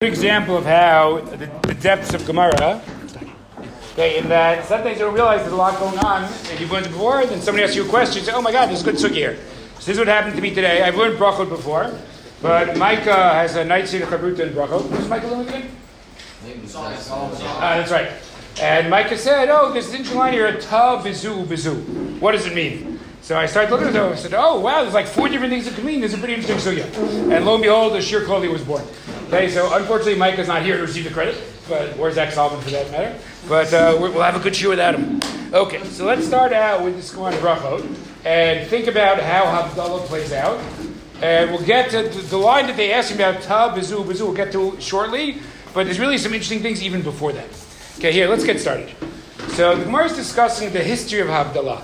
good example of how the, the depths of Gemara. Okay, in that sometimes you don't realize there's a lot going on, and you've learned before, then somebody asks you a question, you say, oh my god, there's good sugi here. So this is what happened to me today. I've learned brachot before, but Micah has a night scene of chabruta in brachot. Who's Micah learning again? Ah, that's right. And Micah said, oh, an interesting line here, ta bizu bizu. What does it mean? So I started looking at it, I said, oh wow, there's like four different things it could mean. There's a pretty interesting sugya. And lo and behold, the Shir Koli was born. Okay, so unfortunately Mike is not here to receive the credit, but where's Zach Solomon for that matter? But uh, we'll have a good show without him. Okay, so let's start out with this Squan Brachot and think about how Havdalah plays out. And we'll get to the, the line that they asked me about, Ta, Bizu, Bizu, we'll get to shortly, but there's really some interesting things even before that. Okay, here, let's get started. So the Gemara is discussing the history of Havdalah.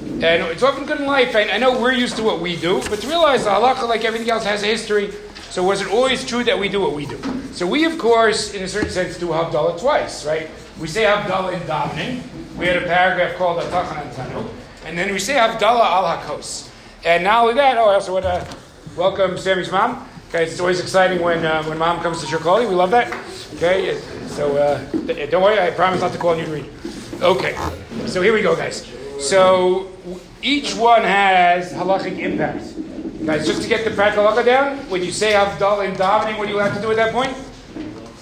And it's often good in life, and I know we're used to what we do, but to realize the halacha, like everything else, has a history. So was it always true that we do what we do? So we, of course, in a certain sense, do Havdalah twice, right? We say Havdalah in davening. We had a paragraph called Atachan Antanu. And then we say Havdalah al Hakos. And not only that, oh, I also want to welcome Sammy's mom. Okay, it's always exciting when, uh, when mom comes to Shirkali. We love that. Okay, so uh, don't worry, I promise not to call you to read. Okay, so here we go, guys. So each one has halachic impact. Guys, just to get the halacha down, when you say Havdalah in davening, what do you have to do at that point?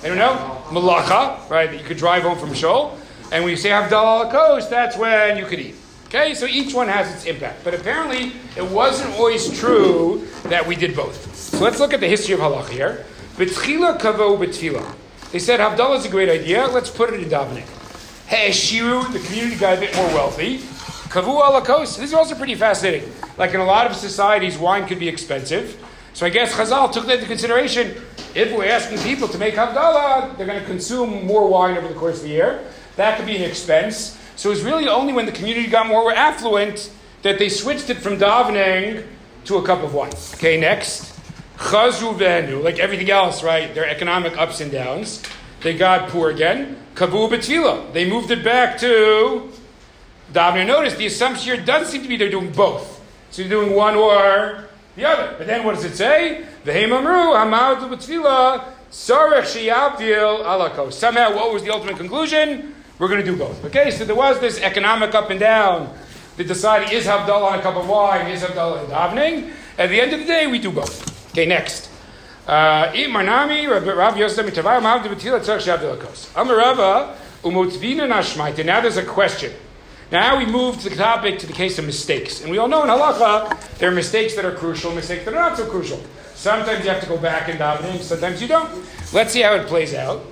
I don't know. Malacha, right? You could drive home from Shul. And when you say Havdalah al that's when you could eat. Okay, so each one has its impact. But apparently, it wasn't always true that we did both. So let's look at the history of halacha here. B'tchila kavo b'tfila. They said Havdalah is a great idea. Let's put it in davening. Hey, Shiru, the community got a bit more wealthy. Kavu alakos. This is also pretty fascinating. Like in a lot of societies, wine could be expensive. So I guess Chazal took that into consideration. If we're asking people to make Havdalah, they're going to consume more wine over the course of the year. That could be an expense. So it was really only when the community got more affluent that they switched it from davening to a cup of wine. Okay, next. Chazru venu, like everything else, right? Their economic ups and downs. They got poor again. Kavu betfila. They moved it back to davening. Notice the assumption here doesn't seem to be they're doing both. So you're doing one or the other. But then what does it say? V'heimamru hamadu betfila sarech sheyavdil alako. Somehow, what was the ultimate conclusion? We're going to do both. Okay, so there was this economic up and down. They decided is Havdalah on a cup of wine, is Havdalah in davening. At the end of the day, we do both. Okay, next. Uh, Rav Tzarech Shavdil Akos. Amarava, Umotvina Nashmaita. Now there's a question. Now we move to the topic to the case of mistakes. And we all know in halacha, there are mistakes that are crucial, mistakes that are not so crucial. Sometimes you have to go back and davening, sometimes you don't. Let's see how it plays out.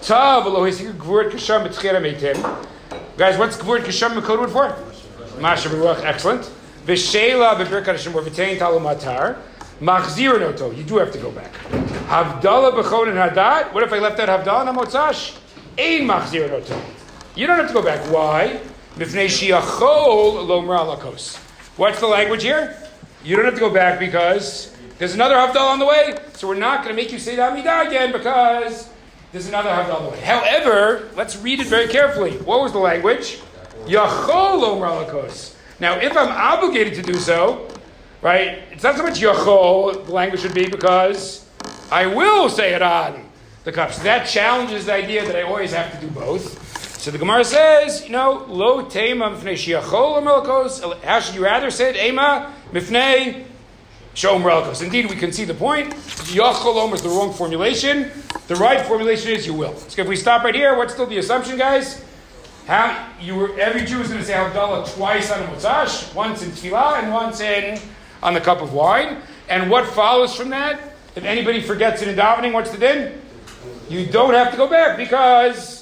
Guys, what's Gvurt Kasham code word for? Masha Baruch, excellent. Vishela Bebirkat Hashem or Vitein Talumatar. You do have to go back. Havdalah b'chon and hadat. What if I left out Havdalah and Motzash? Ein machzir noto. You don't have to go back. Why? What's the language here? You don't have to go back because there's another Havdalah on the way. So we're not going to make you say the Amidah again because there's another Havdalah on the way. However, let's read it very carefully. What was the language? Yachol lakos. Now, if I'm obligated to do so, right? It's not so much yachol, the language should be, because I will say it on the cups. That challenges the idea that I always have to do both. So the Gemara says, you know, lo tema mifnei shiachol melkos. How should you rather say it? Ema mifnei shom melkos. Indeed, we can see the point. Yacholom is the wrong formulation. The right formulation is you will. So if we stop right here, what's still the assumption, guys? How you were every Jew is going to say Havdalah twice on a Mutzash, once in Tefillah and once in on the cup of wine. And what follows from that? If anybody forgets it in davening, what's the din? You don't have to go back because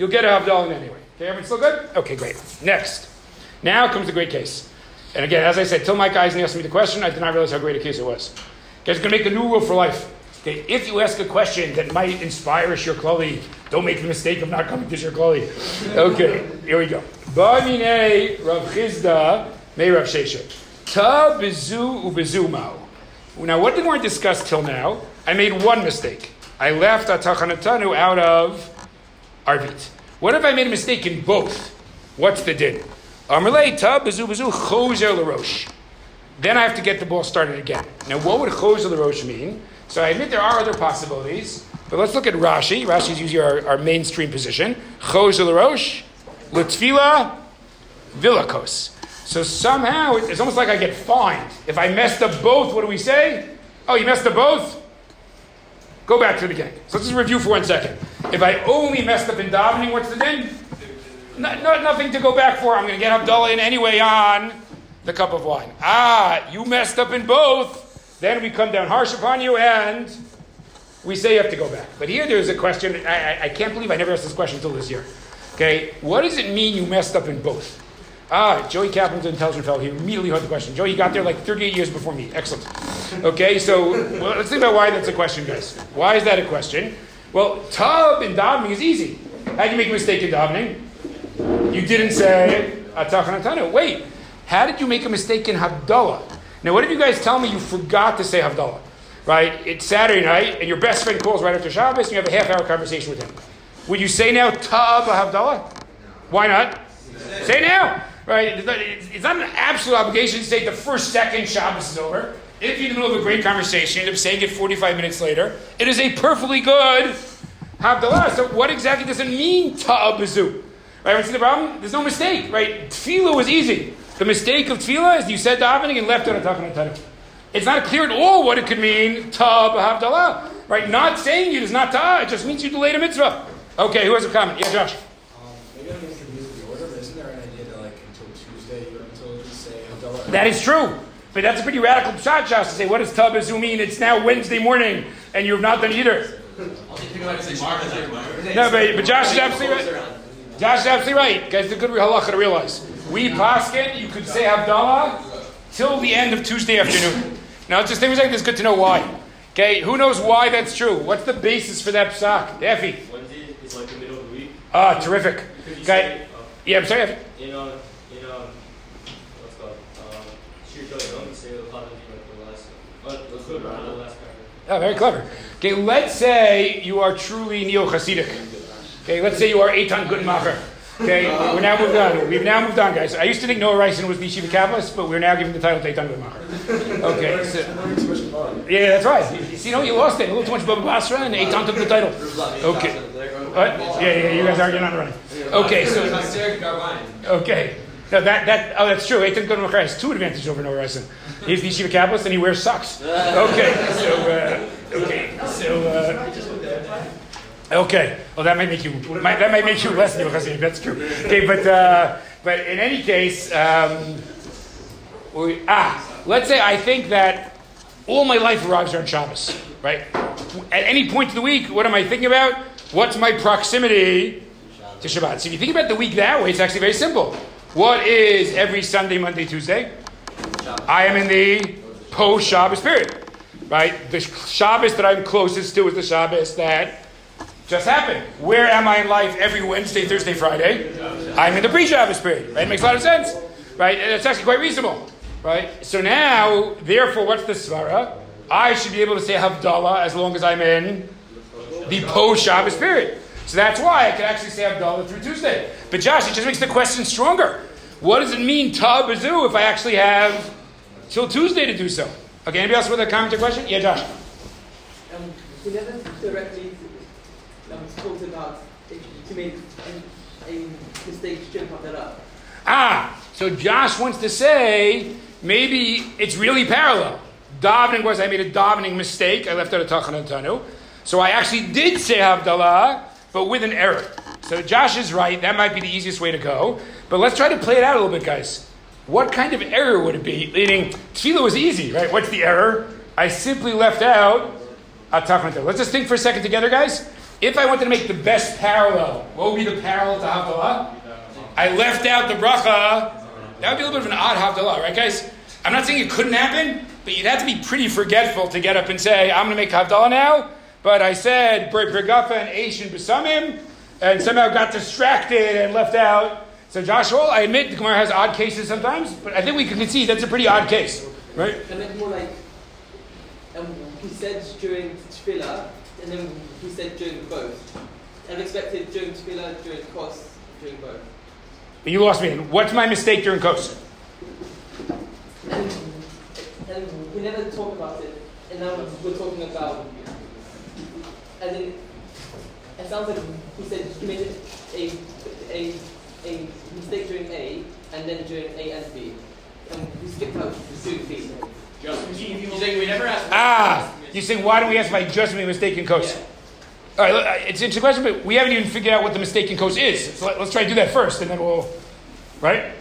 you'll get a Havdalah anyway. Okay, everyone still good? Okay, great. Next. Now comes the great case. And again, as I said, till Mike Eisen asked me the question, I did not realize how great a case it was. Guys, going to make a new rule for life. Okay, if you ask a question that might inspire Shir Klali, don't make the mistake of not coming to Shir Klali. Okay, here we go. Ba'mine Rav Chisda, May Rav Sheshet. Ta bizu ubizu mao. Now, what did we discuss till now? I made one mistake. I left atachanatanu out of arvit. What if I made a mistake in both? What's the din? Amarle ta bizu bizu chozer larosh. Then I have to get the ball started again. Now, what would chozer larosh mean? So I admit there are other possibilities. But let's look at Rashi. Rashi is usually our, our mainstream position. Chos Rosh, Latfila, Vilakos. So somehow it's almost like I get fined. If I messed up both, what do we say? Oh, you messed up both? Go back to the beginning. So let's just review for one second. If I only messed up in davening, what's the din? No, no, nothing to go back for. I'm going to get Havdalah in anyway on the cup of wine. Ah, you messed up in both. Then we come down harsh upon you and we say you have to go back. But here there's a question. I, I, I can't believe I never asked this question until this year. Okay, what does it mean you messed up in both? Ah, Joey Kaplan's an intelligent fellow. He immediately heard the question. Joey, he got there like 38 years before me. Excellent. Okay, so well, let's think about why that's a question, guys. Why is that a question? Well, tub in davening is easy. How did you make a mistake in davening? You didn't say atachanatana. Wait, how did you make a mistake in Havdalah? Now, what if you guys tell me you forgot to say Havdalah? Right? It's Saturday night, and your best friend calls right after Shabbos, and you have a half hour conversation with him. Would you say now Tab Havdalah? Why not? Say now. Right? It's not an absolute obligation to say the first second Shabbos is over. If you're in the middle of a great conversation, you end up saying it 45 minutes later, it is a perfectly good Havdalah. So, what exactly does it mean, Ta'abazu? Right? What's the problem? There's no mistake, right? Tefillah was easy. The mistake of tefillah is you said davening and left out a takana It's not clear at all what it could mean, ta b'havdalah. Right? Not saying it is not ta, it just means you delayed a mitzvah. Okay, who has a comment? Yeah, Josh. Um, maybe I'm confused the order, but isn't there an idea that like until Tuesday, until you say Havdalah? That is true. But that's a pretty radical shot, Josh, to say, what does tabazu mean? It's now Wednesday morning and you have not done either. No, but, but Josh is absolutely right. Josh is absolutely right. Guys, the good halacha to realize. We paskin, you could say Havdalah till the end of Tuesday afternoon. Now, just things like this, good to know why. Okay, who knows why that's true? What's the basis for that psak? Daffy. Wednesday is like the middle of the week. Ah, terrific. Okay. Uh, yeah, I'm sorry. In, uh, in, um, what's called? Uh, Shir you say the last, uh, the last Oh, very clever. Okay, let's say you are truly neo Hasidic. Okay, let's say you are Eitan Guttmacher. Okay, we're now moved on. We've now moved on, guys. I used to think Noah Reisen was the Yeshiva Kabbalist, but we're now giving the title to Eitan Guttmacher. Okay, so, yeah, that's right. You, see, know, you lost it. A little too much Baba Basra, and Eitan took the title. Okay. What? Yeah, yeah, you guys are, you're not running. Okay, so. Okay. No, that, that, oh, that's true. Eitan Guttmacher has two advantages over Noah Reisen. He's the Yeshiva Kabbalist, and he wears socks. Okay, so, uh, okay, so, uh, Okay. Well, that might make you might, that might make you less Hasidic. That's true. Okay, but uh, but in any case, um, we, ah, let's say I think that all my life arrives on Shabbos, right? At any point of the week, what am I thinking about? What's my proximity to Shabbat? So if you think about the week that way, it's actually very simple. What is every Sunday, Monday, Tuesday? I am in the post Shabbos period, right? The Shabbos that I'm closest to is the Shabbos that just happened. Where am I in life every Wednesday, Thursday, Friday? I'm in the pre-Shabbos period. Right? It makes a lot of sense. Right? And it's actually quite reasonable. Right? So now, therefore, what's the svara? I should be able to say Havdalah as long as I'm in the post-Shabbos period. So that's why I can actually say Havdalah through Tuesday. But Josh, it just makes the question stronger. What does it mean, Tabazu, if I actually have till Tuesday to do so? Okay, anybody else with a comment or question? Yeah, Josh. Um, we never directly um, talked about to make a, a mistake shouldn't pop that up. Ah, so Josh wants to say maybe it's really parallel. Davening was I made a davening mistake. I left out a tachan tanu. So I actually did say Havdalah, but with an error. So Josh is right. That might be the easiest way to go. But let's try to play it out a little bit, guys. What kind of error would it be? Meaning, tefillah was easy, right? What's the error? I simply left out a Let's just think for a second together, guys. If I wanted to make the best parallel, what would be the parallel to Havdalah? I left out the bracha. That would be a little bit of an odd Havdalah, right, guys? I'm not saying it couldn't happen, but you'd have to be pretty forgetful to get up and say, I'm going to make Havdalah now. But I said, Brigafa and Aish and Besamim, and somehow got distracted and left out. So Joshua, I admit the Gemara has odd cases sometimes, but I think we can concede that's a pretty odd case, right? And it's more like, um, he said during Tefillah, and then he said during both. And expected during Tefillah, during Kos, during both. You lost me. What's my mistake during Kos? And, and we never talk about it, and now we're talking about and then it sounds like he said he made a a a mistake during A and then during A and B, and we skipped out the during B. You saying we never asked? Ah, you say, why don't we ask if I just made a mistake in coast? Yeah. All right, look, it's an interesting question, but we haven't even figured out what the mistake in coast is. So let, us try to do that first, and then we'll, right?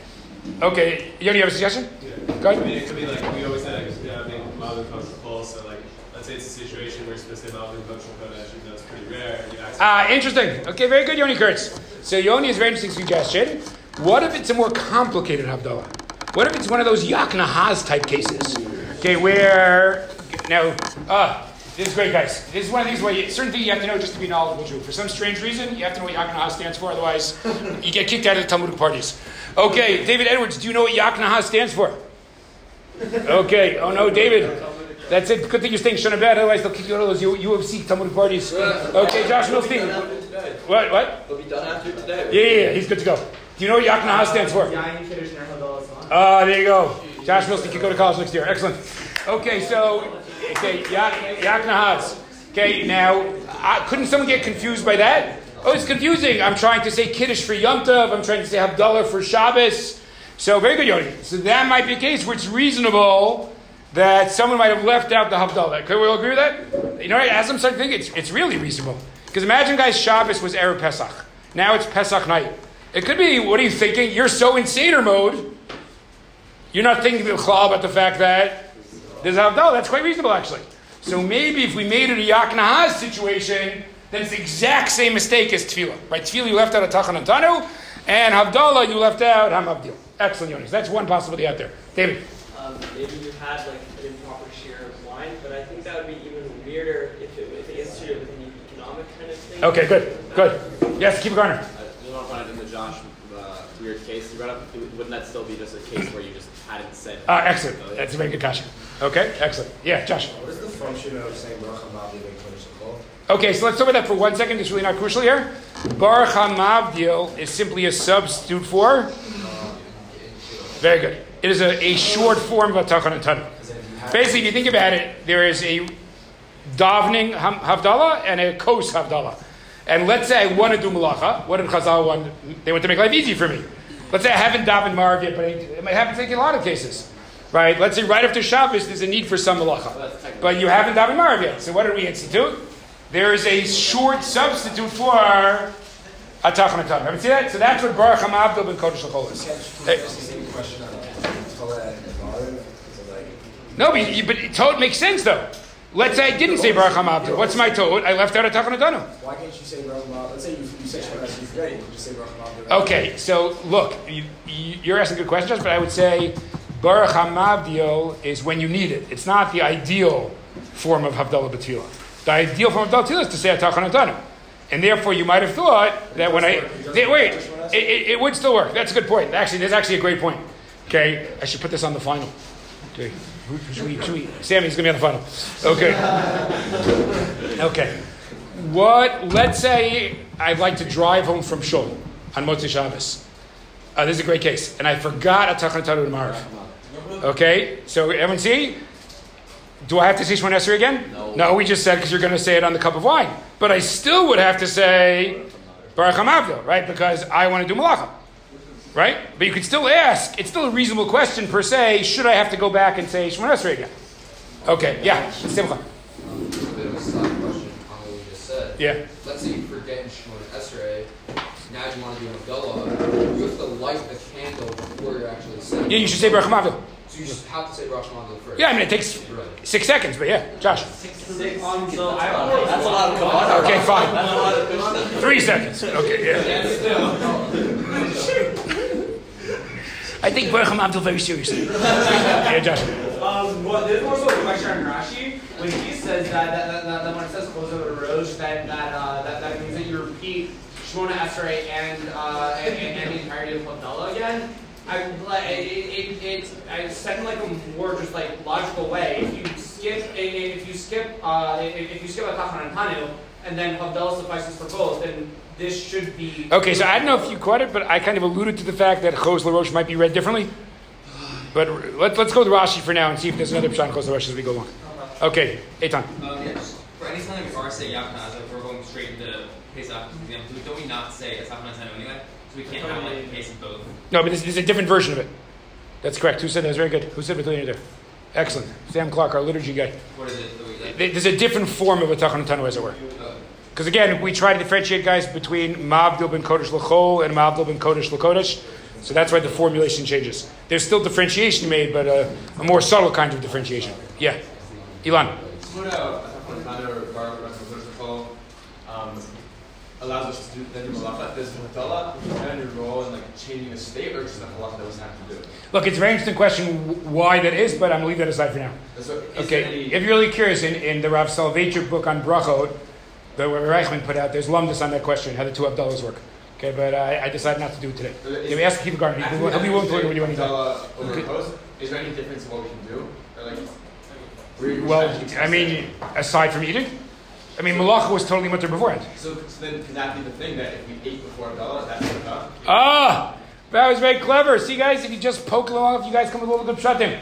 Okay, Yoni, you have a suggestion? Yeah. Go I ahead. mean, it could be like we always say, like, yeah, being Malvin comes to pull. So like, it's a situation where you're supposed to say Malvin comes to Kodesh, even pretty rare. Actually Ah, interesting. Okay, very good, Yoni Kurtz. So Yoni is a very interesting suggestion. What if it's a more complicated Havdalah? What if it's one of those Yaknahaz type cases? Okay, where now, ah, this is great, guys. This is one of these where you, certain things you have to know just to be knowledgeable Jew. For some strange reason, you have to know what Yaknahaz stands for, otherwise you get kicked out of the Talmudic parties. Okay, David Edwards, do you know what Yaknahaz stands for? Okay, oh no, David. That's it. Good thing you're staying Shana otherwise they'll kick you out of those U- UFC Talmudic parties. Okay, Josh Milstein. What? What? We'll be done after today. Yeah, yeah, yeah, he's good to go. Do you know what Yaknaha stands for? Yain Kiddush Ner Hadal Aslan. Ah, there you go. Josh Milstein can go to college next year. Excellent. Okay, so, okay, Yak- Yaknahaz. Okay, now, uh, couldn't someone get confused by that? Oh, it's confusing. I'm trying to say Kiddush for Yom Tov. I'm trying to say Havdalah for Shabbos. So, very good, Yoni. So that might be a case where it's reasonable that someone might have left out the Havdalah. Could we all agree with that? You know, as I'm starting to think, it's, it's really reasonable. Because imagine, guys, Shabbos was Erev Pesach. Now it's Pesach night. It could be, what are you thinking? You're so in Seder mode, you're not thinking about the fact that there's a Havdalah. That's quite reasonable, actually. So maybe if we made it a Yaknahaz situation, then it's the exact same mistake as Tefillah. Right? Tefillah, you left out a Tachan and Tanu, and Havdalah, you left out Hamavdil. Excellent, Yonis. That's one possibility out there. David. Um, maybe you had like an improper share of wine, but I think that would be even weirder if it, if it instituted with an economic kind of thing. Okay, good. Good. Yes, keep it going. I just want to point out in the Josh uh, weird case you brought up. Wouldn't that still be just a case where you just hadn't said? Uh, excellent. That's a very good question. Okay, excellent. Yeah, Josh. What is the function of saying Baruch Hamav Yevei Kodesh Okay, so let's talk about that for one second. It's really not crucial here. Baruch HaMavdil is simply a substitute for. Very good. It is a, a short form of Atachan Tanu. Basically, if you think about it, there is a davening Havdalah and a kos Havdalah. And let's say I want to do malacha. What did Chazal want? They want to make life easy for me. Let's say I haven't davened Marv yet, but it might happen in a lot of cases. Right? Let's say right after Shabbos, there's a need for some malacha. But you haven't davened Marv yet. So what did we institute? There is a short substitute for Atachan Tanu. Haven't seen that? So that's what Baruch HaMavdil ben Kodesh L'Chol is. Hey. It's the same question on Torah and Gemara. Is it like, No, but, you- but Toad makes sense though. Let's say I didn't say Baruch HaMavdil. What's my Toad? I left out a Tachan why can't you say Baruch Hamav? Let's say you, you say Shemona Esrei today, you just say Baruch Hamav. Okay, so look, you, you, you're asking good questions, but I would say Baruch HaMavdil is when you need it. It's not the ideal form of Havdalah B'tila. The ideal form of Havdalah is to say Atachan Atanu. And therefore, you might have thought that when I Hey, wait, it, it, it would still work. That's a good point. Actually, that's actually a great point. Okay, I should put this on the final. Okay, should we, should we, Sammy's gonna be on the final. Okay, okay. What? Let's say I'd like to drive home from Shul on Motzei Shabbos. Uh, this is a great case, and I forgot Atachan Tanu and Marv. Okay, so everyone see? Do I have to say Shemon Esrei again? No. No, we just said because you're going to say it on the cup of wine. But I still would have to say Baruch HaMavdil, right? Because I want to do malacha. Right? But you could still ask, it's still a reasonable question per se, should I have to go back and say Shemon Esrei again? Okay, yeah, Simcha. Um, a bit of a side question on what we just said. Yeah. Let's say you forget in Shemona Esrei, now you want to do an Abdullah, you have to light the candle before you're actually saying Yeah, you should say Baruch HaMavdil. So you just have to say Rosh Hashanah first. Yeah, I mean, it takes Right. six seconds, but yeah, Josh. Six. six. Um, so I have more. That's a lot of kabbalah. Okay, fine. That's a lot of Mishnah. Three seconds. Okay, yeah. I think Baruch HaMavdil very seriously. yeah, Josh. Um, well, there's more so a question on Rashi. When he says that, that, that, that, when it says close over the rosh, that, that, uh, that, that means that you repeat Shmona Esrei and, uh, and, and, the entirety of Havdalah again. I, like, it, it, it, I second like a more just like logical way. If you skip, if you skip, uh, if, if you skip a Tachan and Tanu, and then Havdalah suffices for both, then this should be. Okay, so I don't know if you caught it, but I kind of alluded to the fact that Chos LaRoche might be read differently. But let, let's go to Rashi for now and see if there's another Pshat Chos LaRoche as we go along. Okay, Eitan. Um, yeah, just for any time you are saying Yaknaza for Pesach example, don't we not say it's half Tano anyway? So we can't have like a case of both. No, but this, this is a different version of it. That's correct. Who said that? was very good. Who said Betulin there? Excellent. Sam Clark, our liturgy guy. What is it? that we- that- Th- There's a different form of a Tachan Tanu, as it were. Because again, we try to differentiate guys between Mavdil ben Kodesh L'chol and Mavdil ben Kodesh L'kodesh. So that's why the formulation changes. There's still differentiation made, but a, a more subtle kind of differentiation. Yeah. Ilan. What uh, another bar protocol um, allows us to do then do malacha. Does the hatala and your role in like changing a state, or just the halacha that we have to do? Look, it's a very interesting question why that is, but I'm going to leave that aside for now. So Okay, any- if you're really curious, in, in the Rav Soloveitchik book on brachot, the Reichman put out, there's lumdus on that question, how the two Abdallahs work. Okay, but I, I decided not to do it today. Is- Yeah, we asked Garner. after He'll we he'll be willing to look at what you want to do. Okay. Is there any difference in what we can do? Like, Well, I mean, aside from eating, I mean, malacha was totally mutter beforehand. So, so then can that be the thing that if we ate before Abdallah, that's enough? Ah, that was very clever. See, guys, if you just poke along if you guys come with a little good.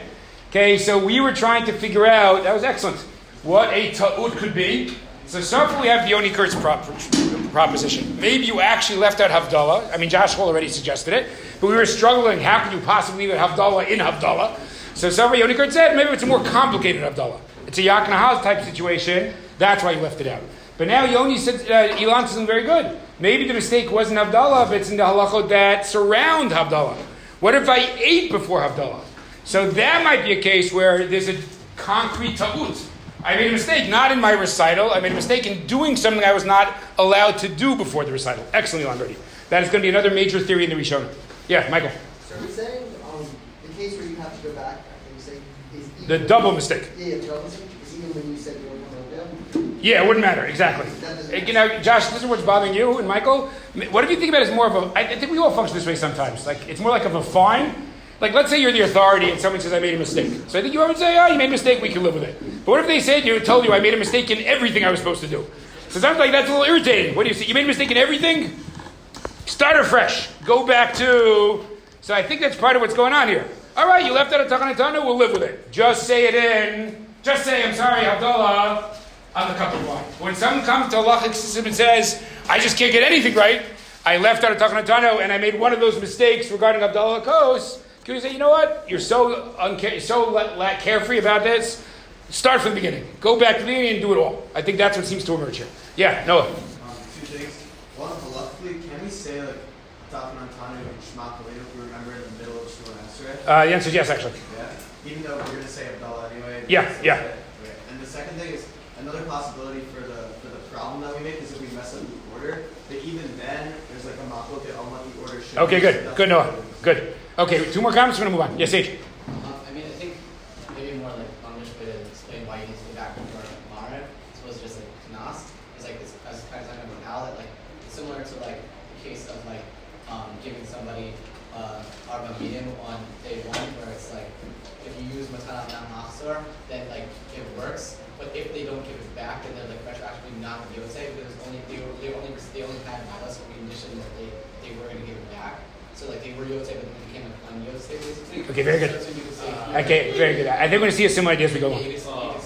Okay, so we were trying to figure out, that was excellent, what a ta'ud could be. So, so far we have the Yoni Kurtz prop, proposition. Maybe you actually left out Havdalah. I mean, Josh Hall already suggested it, but we were struggling. How could you possibly leave Havdalah in Havdalah? So, so far Yoni Kurtz said maybe it's a more complicated Havdalah. It's a Nahaz type situation. That's why you left it out. But now Yoni said, uh, Elon something very good. Maybe the mistake wasn't Havdalah, but it's in the halachot that surround Havdalah. What if I ate before Havdalah? So that might be a case where there's a concrete ta'ut. I made a mistake, not in my recital. I made a mistake in doing something I was not allowed to do before the recital. Excellent, Elon Brady. That is going to be another major theory in the Rishon. Yeah, Michael. So are we saying um, the case where you have to go back after you say is The double mistake. Yeah, the double mistake is even when you said you weren't Yeah, it wouldn't matter, exactly. You know, Josh, this is what's bothering you and Michael. What if you think about it as more of a? I think we all function this way sometimes. Like, it's more like of a fine. Like, let's say you're the authority and someone says, I made a mistake. So I think you would say, oh, you made a mistake, we can live with it. But what if they said you, told you I made a mistake in everything I was supposed to do? So sounds like that's a little irritating. What do you say? You made a mistake in everything? Start afresh. Go back to. So I think that's part of what's going on here. All right, you left out a Takanatana, we'll live with it. Just say it in. Just say, I'm sorry, Abdullah, on the cup of wine. When someone comes to Allah and says, I just can't get anything right, I left out a Takanatana and I made one of those mistakes regarding Abdullah Kos, can you say, you know what? You're so, unca- so la- la- carefree about this. Start from the beginning. Go back to the beginning and do it all. I think that's what seems to emerge here. Yeah, Noah. Um, two things. One, halachically, can we say like Tafan Antanu and Shema if we remember in the middle of Shmona Esrei? Uh, the answer is yes, actually. Yeah. Even though we're going to say Abdallah anyway. Yeah, yeah. And the second thing is another possibility for the for the problem that we make is if we mess up the order. But even then, there's like a on what the order should. Okay, good. Good, Noah. Good. Okay, two more comments. We're to move on. Yes, Sage. Um, I mean, I think maybe more like English way to explain why you need to go back before Mara, as opposed to just like Knas. It's like this, as kind of talking about now that like it's similar to like the case of like um, giving somebody uh, arba medium on day one, where it's like if you use matana non machzor, then like it works. But if they don't give it back, then they're like retroactively not yotze because only they, were, they only they only had malas recognition that they they were going to give it back. So like they were yotze, but then they became like un-yotze basically. Okay, very good. Okay, very good. I think we're going to see a similar idea as we go along.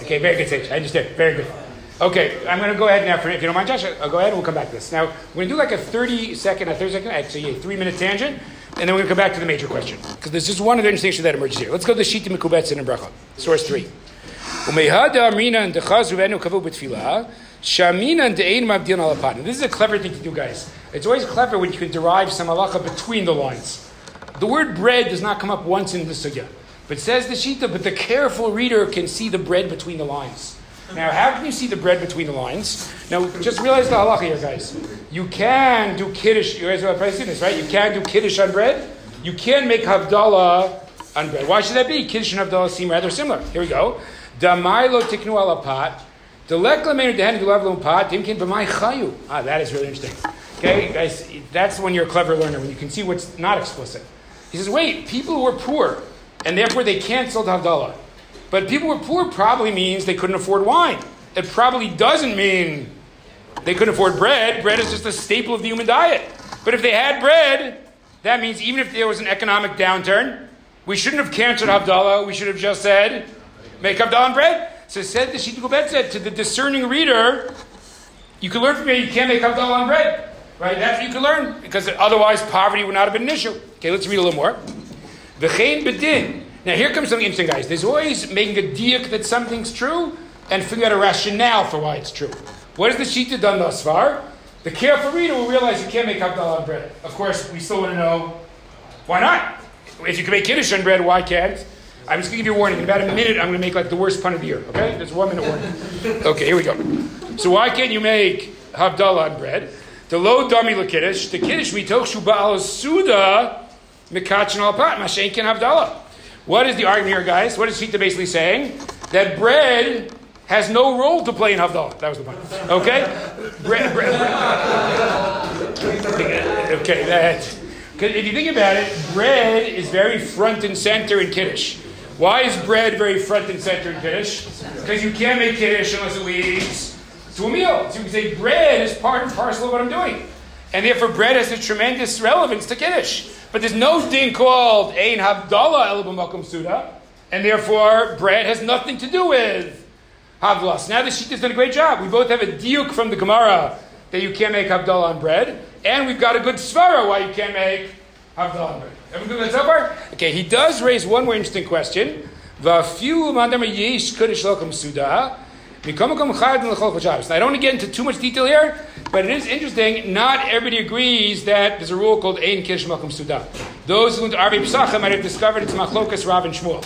Okay, very good, Sage. I understand. Very good. Okay, I'm going to go ahead now. For, if you don't mind, Josh, I'll go ahead and we'll come back to this. Now, we're going to do like a 30 second, a 30 second, actually a three minute tangent, and then we're going to come back to the major question. Because there's just one other interesting issue that emerges here. Let's go to Shita Mekubetzet and Bracha, source three. This is a clever thing to do, guys. It's always clever when you can derive some halacha between the lines. The word bread does not come up once in the sugya. But says the Shita, but the careful reader can see the bread between the lines. Now, how can you see the bread between the lines? Now, just realize the halacha here, guys. You can do kiddush. You guys have probably seen this, right? You can do kiddush on bread. You can make havdalah on bread. Why should that be? Kiddush and havdalah seem rather similar. Here we go. Damailo tiknu ala b'mai. Ah, that is really interesting. Okay, guys, that's when you're a clever learner, when you can see what's not explicit. He says, wait, people were poor, and therefore they canceled Havdalah. But people were poor probably means they couldn't afford wine. It probably doesn't mean they couldn't afford bread. Bread is just a staple of the human diet. But if they had bread, that means even if there was an economic downturn, we shouldn't have canceled Havdalah. We should have just said, make Havdalah on bread. So said the Shita said to the discerning reader, You can learn from here you can't make Havdalah on bread. Right? That's what you can learn. Because otherwise poverty would not have been an issue. Okay, let's read a little more. V'chein bedin. Now here comes something interesting, guys. There's always making a diak that something's true and figuring out a rationale for why it's true. What has the Shita done thus far? The careful reader will realize you can't make Havdalah on bread. Of course, we still want to know why not? If you can make Kiddush on bread, why can't? I'm just going to give you a warning. In about a minute, I'm going to make like the worst pun of the year. Okay? There's one minute warning. Okay, here we go. So why can't you make Havdalah on bread? The low dummy la Kiddush, the Kiddush mitoch suda mikachin al pat, mashen ken Havdalah. What is the argument here, guys? What is Shita basically saying? That bread has no role to play in Havdalah. That was the point. Okay? Bread, bread. Okay, that. Because if you think about it, bread is very front and center in Kiddush. Why is bread very front and center in Kiddush? Because you can't make Kiddush unless it leads to a meal. So you can say bread is part and parcel of what I'm doing. And therefore, bread has a tremendous relevance to Kiddush. But there's no thing called Ein Havdalah El B'Makom Suda. And therefore, bread has nothing to do with Havdalah. Now the Shita has done a great job. We both have a diuk from the Gemara that you can't make Havdalah on bread. And we've got a good svara why you can't make Havdalah on bread. Everyone good so far? Okay, he does raise one more interesting question. V'afilu mandam yesh kodesh lokum suda. I don't want to get into too much detail here, but it is interesting. Not everybody agrees that there's a rule called Ein Kiddush Malkum Suda. Those who went to Arvei Pesachim might have discovered it's Machlokas Rav and Shmuel.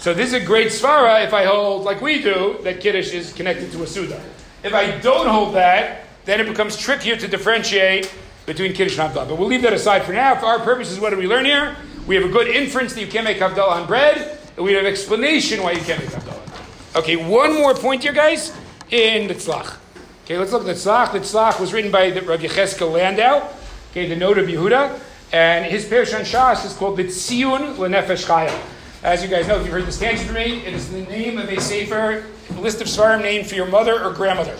So this is a great svara if I hold, like we do, that Kiddush is connected to a Suda. If I don't hold that, then it becomes trickier to differentiate between Kiddush and Havdalah. But we'll leave that aside for now. For our purposes, what do we learn here? We have a good inference that you can't make Havdalah on bread, and we have an explanation why you can't make Havdalah. Okay, one more point here, guys, in the Tzlach. Okay, let's look at the Tzlach. The Tzlach was written by the Rabbi Yecheskel Landau, okay, the Noda B'Yehuda, and his Perish on Shas is called the Tzion Lenefesh Chaya. As you guys know, if you've heard this tangent from me, it is the name of a sefer, list of svarim named for your mother or grandmother.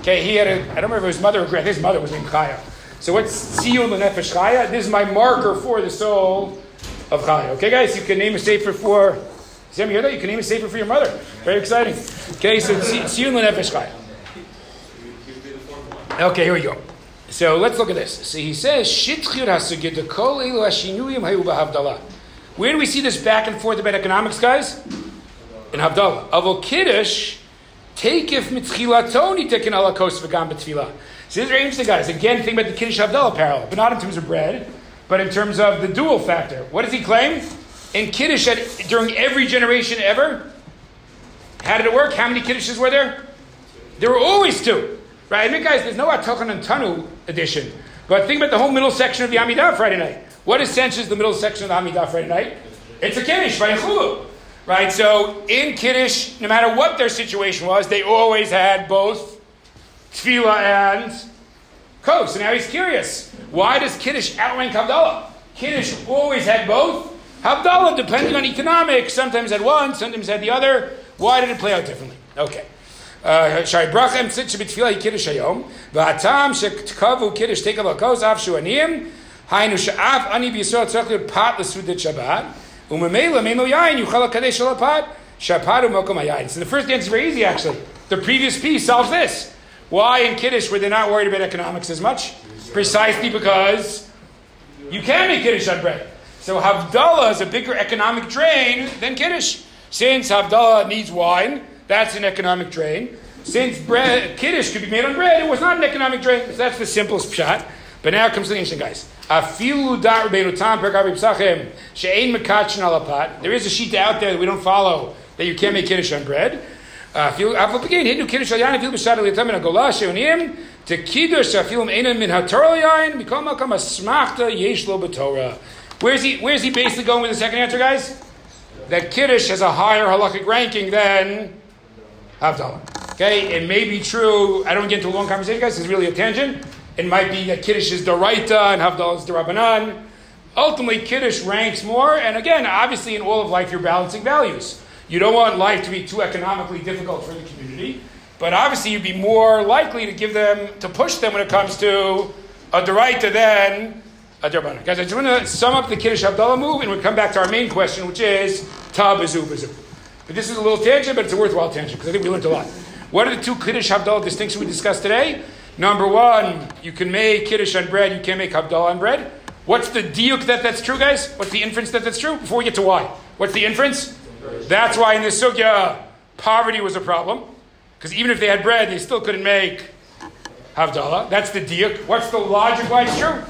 Okay, he had a, I don't remember if was mother or grandmother, his mother was named Chaya. So what's Tzion Lenefesh Chaya? This is my marker for the soul of Chaya. Okay, guys, you can name a sefer for Sam, you hear that? You can name a sefer for your mother. Very exciting. Okay, so Tziyun Lenefesh Chaya. Okay, here we go. So let's look at this. So he says, kol hayu. Where do we see this back and forth about economics, guys? In Havdalah. Avo Kiddush, takif mitzchilatoni tekin ala kos v'gam b'tfilah. So is very interesting, guys. Again, think about the Kiddush Havdalah parallel, but not in terms of bread, but in terms of the dual factor. What does he claim? In Kiddush, at, during every generation ever, how did it work? How many Kiddushes were there? There were always two. Right? I mean, guys, there's no Atochan and Tanu edition. But think about the whole middle section of the Amidah Friday night. What essentially is the middle section of the Amidah Friday night? It's a Kiddush, right? Right? So in Kiddush, no matter what their situation was, they always had both Tefillah and Kos. So now he's curious. Why does Kiddush outrank Havdalah? Kiddush always had both. Havdalah, depending on economics, sometimes at one, sometimes at the other. Why did it play out differently? Okay. Shai Brachem Tzitch B'Tfilah Kiddush Hayom V'Atam Shekavu Kiddush Tekav Lakos Av Shuanim Hainu Sha'af Ani B'Yisrael Tzorach Lir Pat L'Sudat Shabbat Umemela Memo Yain Yuchal HaKadesh Alapat Shapat U'Mokom Hayayin So the first answer is very easy actually. The previous piece solves this. Why in Kiddush were they not worried about economics as much? Precisely because you can make Kiddush on bread. So Havdalah is a bigger economic drain than Kiddush. Since Havdalah needs wine, that's an economic drain. Since bread, Kiddush could be made on bread, it was not an economic drain. So that's the simplest shot. But now comes the interesting, guys. There is a sheet out there that we don't follow that you can't make Kiddush on bread. Afilu Where's he? Where's he basically going with the second answer, guys? That Kiddush has a higher halakhic ranking than Havdalah. Okay, it may be true. I don't get into a long conversation, guys. It's really a tangent. It might be that Kiddush is Doraita and Havdalah is Darabanan. Ultimately, Kiddush ranks more. And again, obviously, in all of life, you're balancing values. You don't want life to be too economically difficult for the community, but obviously, you'd be more likely to give them to push them when it comes to a Doraita than. Guys, I just want to sum up the Kiddush Havdalah move, and we'll come back to our main question, which is Ta Bazu. But this is a little tangent, but it's a worthwhile tangent because I think we learned a lot. What are the two Kiddush Havdalah distinctions we discussed today? Number one, you can make kiddush on bread, you can't make Havdalah on bread. What's the diuk that that's true, guys? What's the inference that that's true? Before we get to why. What's the inference? That's why in the sugya, poverty was a problem. Because even if they had bread, they still couldn't make Havdalah. That's the diuk. What's the logic why it's true?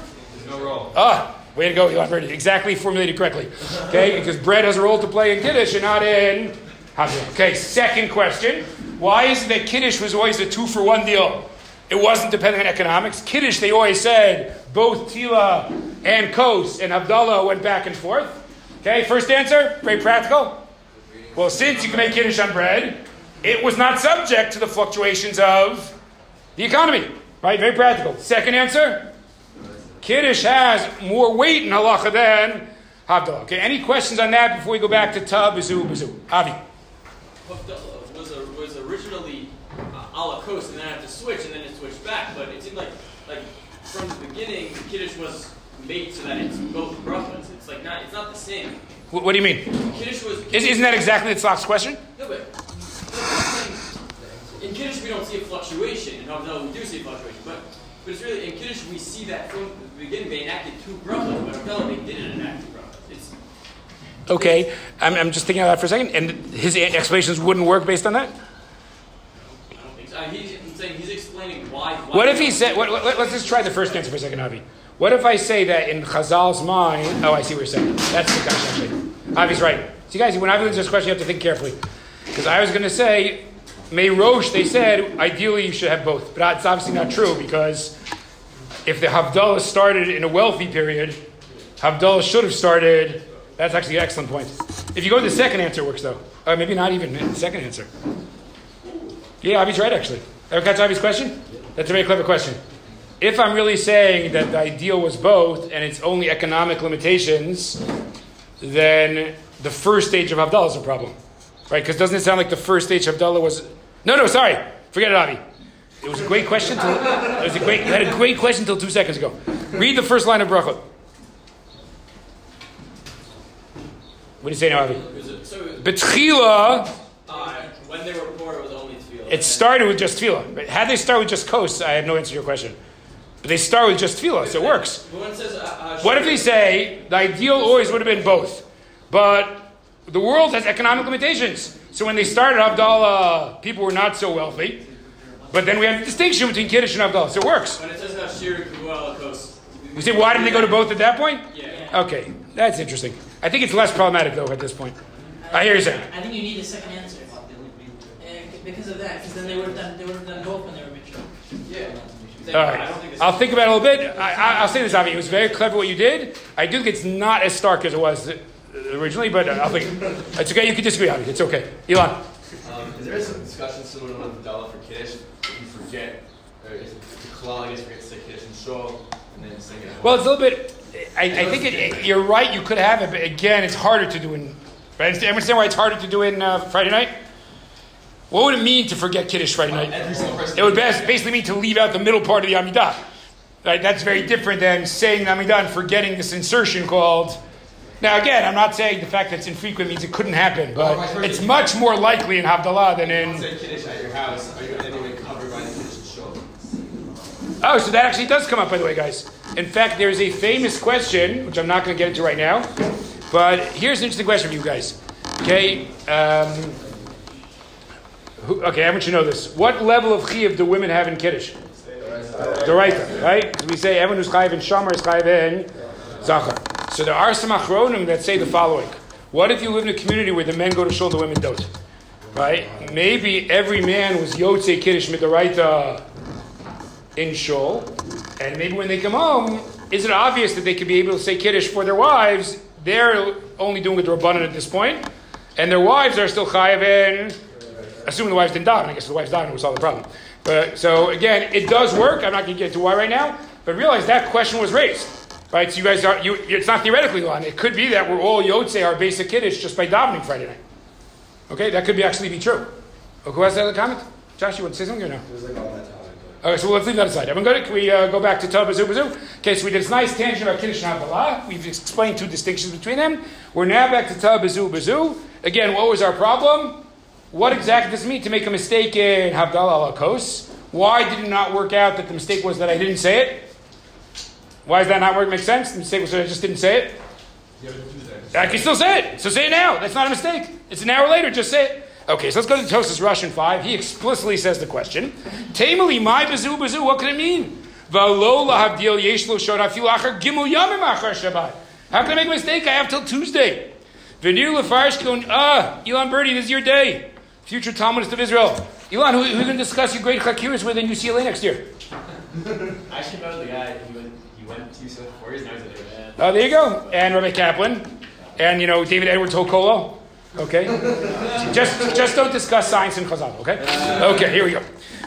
No. Ah, way to go, Elon Brady. Exactly formulated correctly. Okay, because bread has a role to play in Kiddush and not in Havdalah. Okay, second question. Why is it that Kiddush was always a two for one deal? It wasn't dependent on economics. Kiddush, they always said, both Tila and Kos and Havdalah went back and forth. Okay, first answer, very practical. Well, since you can make Kiddush on bread, it was not subject to the fluctuations of the economy. Right, very practical. Second answer, Kiddush has more weight in halacha than Havdalah. Okay, any questions on that before we go back to Tub, Bizu, Bizu? Avi. Havdalah was, a, was originally uh, a la coast and then I had to switch and then it switched back, but it seemed like like from the beginning Kiddush was made so that it's both brachas. It's like not it's not the same. What, what do you mean? Kiddush was Is, isn't that exactly the Tzlach's question? no, but in Kiddush we don't see a fluctuation. In Havdalah we do see a fluctuation, but but it's really in Kiddush we see that from the beginning they enacted two brachas, but they didn't enact two brachas. It's Okay, I'm, I'm just thinking about that for a second, and his explanations wouldn't work based on that. I don't think so. He's, saying he's explaining why. why What if he said? What, what, let's just try the first answer for a second, Avi. What if I say that in Chazal's mind? Oh, I see what you're saying. That's the question, actually. Avi's right. See, guys, when Avi answers this question, you have to think carefully, because I was going to say, May Rosh. They said ideally you should have both, but it's obviously not true because if the Havdalah started in a wealthy period, Havdalah should have started. That's actually an excellent point. If you go to the second answer, it works though. Or maybe not even the second answer. Yeah, Avi's right actually. Ever catch Avi's question? That's a very clever question. If I'm really saying that the ideal was both and it's only economic limitations, then the first stage of Havdalah is a problem. Right? Because doesn't it sound like the first stage of Havdalah was. No, no, sorry. Forget it, Avi. It was a great question. Till, it was a great, you had a great question until two seconds ago. Read the first line of Bracha. What do you say now, Avi? Was it- so it was- Betchila, uh, when they were poor, it was only tefillah. it started with just tefillah. But Had they started with just kos, I have no answer to your question. But they start with just tefillah, so it works. But when it says, uh, uh, What if they say the ideal always would have been both, but the world has economic limitations. So when they started Abdallah, people were not so wealthy. But then we have the distinction between Kiddush and Abdallah, so it works. When it says Hashir Kuala We say, why didn't they go to both at that point? Yeah. Okay, that's interesting. I think it's less problematic though at this point. I hear you saying. I think you need a second answer. Uh, because of that, because then they would have done they would have done both when they were mature. Yeah. All right, I'll think about it a little bit. I, I, I'll say this, Avi. It was very clever what you did. I do think it's not as stark as it was originally, but I'll think it's okay. You can disagree, on it. It's okay. Elon. Um, is there some discussion similar to one of Dalla for Kiddush? If you forget, or is it the Kalal, I guess, forget to say Kiddush and Shul, and then sing it. Well, it's a little bit. I, I think it, it- you're right. You could have it, but again, it's harder to do in. Right? Understand understand why it's harder to do in uh, Friday night? What would it mean to forget Kiddush Friday night? Every single person. It would basically mean to leave out the middle part of the Amidah. Right? That's very different than saying the Amidah and forgetting this insertion called. Now, again, I'm not saying the fact that it's infrequent means it couldn't happen, but it's much more likely in Havdalah than in. Say at your house. Are you in any covered by the Kiddush and Oh, so that actually does come up, by the way, guys. In fact, there's a famous question, which I'm not going to get into right now, but here's an interesting question for you guys. Okay, um, who, okay, you should know this. What level of chiyuv do women have in Kiddush? Doraita, right? 'Cause we say everyone who's chayiv in Shamar is chayiv in Zachar. So there are some achronim that say the following. What if you live in a community where the men go to shul, the women don't? Right? Maybe every man was Yotze Kiddush Midoraita in shul, and maybe when they come home, is it obvious that they could be able to say Kiddush for their wives? They're only doing it to Rabbanan at this point, and their wives are still chayiv in, assuming the wives didn't die, daven. I guess the wives daven was all the problem. But so again, it does work. I'm not going to get into why right now, but realize that question was raised. Right, so you guys are, you, it's not theoretically on. It could be that we're all Yotze, our basic Kiddush, just by davening Friday night. Okay, that could be actually be true. Oh, who has that other comment? Josh, you want to say something or no? Okay, so let's leave that aside. Everyone good? Can we uh, go back to Toba Zubazu? Okay, so we did this nice tangent about Kiddush and Havdalah. We've explained two distinctions between them. We're now back to Toba Zubazu. Again, what was our problem? What exactly does it mean to make a mistake in Havdalah ala kos? Why did it not work out that the mistake was that I didn't say it? Why does that not work? Make sense? The mistake was I just didn't say it. I can still say it. So say it now. That's not a mistake. It's an hour later. Just say it. Okay, so let's go to Tosis Russian 5. He explicitly says the question. Tamali, my bazu bazu, what could it mean? How can I make a mistake? I have till Tuesday. Venir ah, Elon Birdie, this is your day. Future Talmudist of Israel. Elon, who, who are going to discuss your great chakiras with in UCLA next year? I actually know the guy. He went, Oh, there you go. And Rabbi Kaplan. And, you know, David Edwards Hokolo. Okay? just, just don't discuss science in Chazal, okay? Okay, here we go.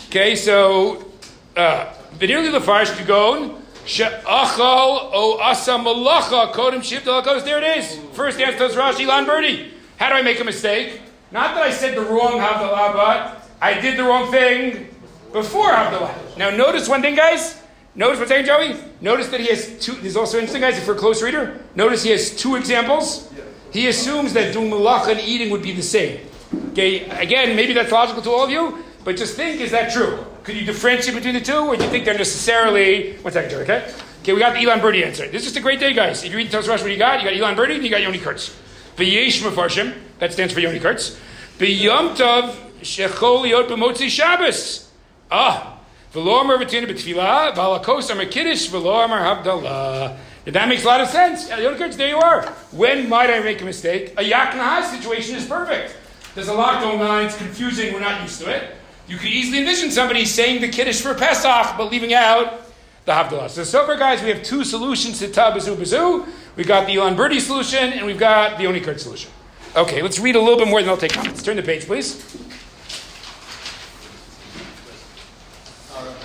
Okay, so, uh, V'nirli lefarish kagon, she'achal o asa malacha kodem shift alakos. There it is. First answer to Rashi Birdie. How do I make a mistake? Not that I said the wrong Havdalah, but I did the wrong thing before Havdalah. Now notice one thing, guys. Notice what's saying, Joey? Notice that he has two, this is also interesting, guys, if you're a close reader. Notice he has two examples. He assumes that doing malacha and eating would be the same. Okay, again, maybe that's logical to all of you, but just think, is that true? Could you differentiate between the two, or do you think they're necessarily, one second, Joey, okay? Okay, we got the Elon Birdie answer. This is just a great day, guys. If you read Tosfos Rosh, what you got? You got Elon Birdie, and you got Yoni Kurtz. V'yesh Mefarshim, that stands for Yoni Kurtz. B'yom Tov, shechol yot b'motzi Shabbos. Ah, v'lo amar v'tina b'tfilah, v'alakos amar kiddush, v'lo amar havdalah. That makes a lot of sense. Kurtz, there you are. When might I make a mistake? A yak situation is perfect. There's a lot going on, it's confusing, we're not used to it. You could easily envision somebody saying the Kiddush for Pesach, but leaving out the Havdalah. So, so far, guys, we have two solutions to Tabazu Bazu. We've got the Elon Birdie solution, and we've got the Yoni Kurtz solution. Okay, let's read a little bit more, then I'll take comments. Turn the page, please.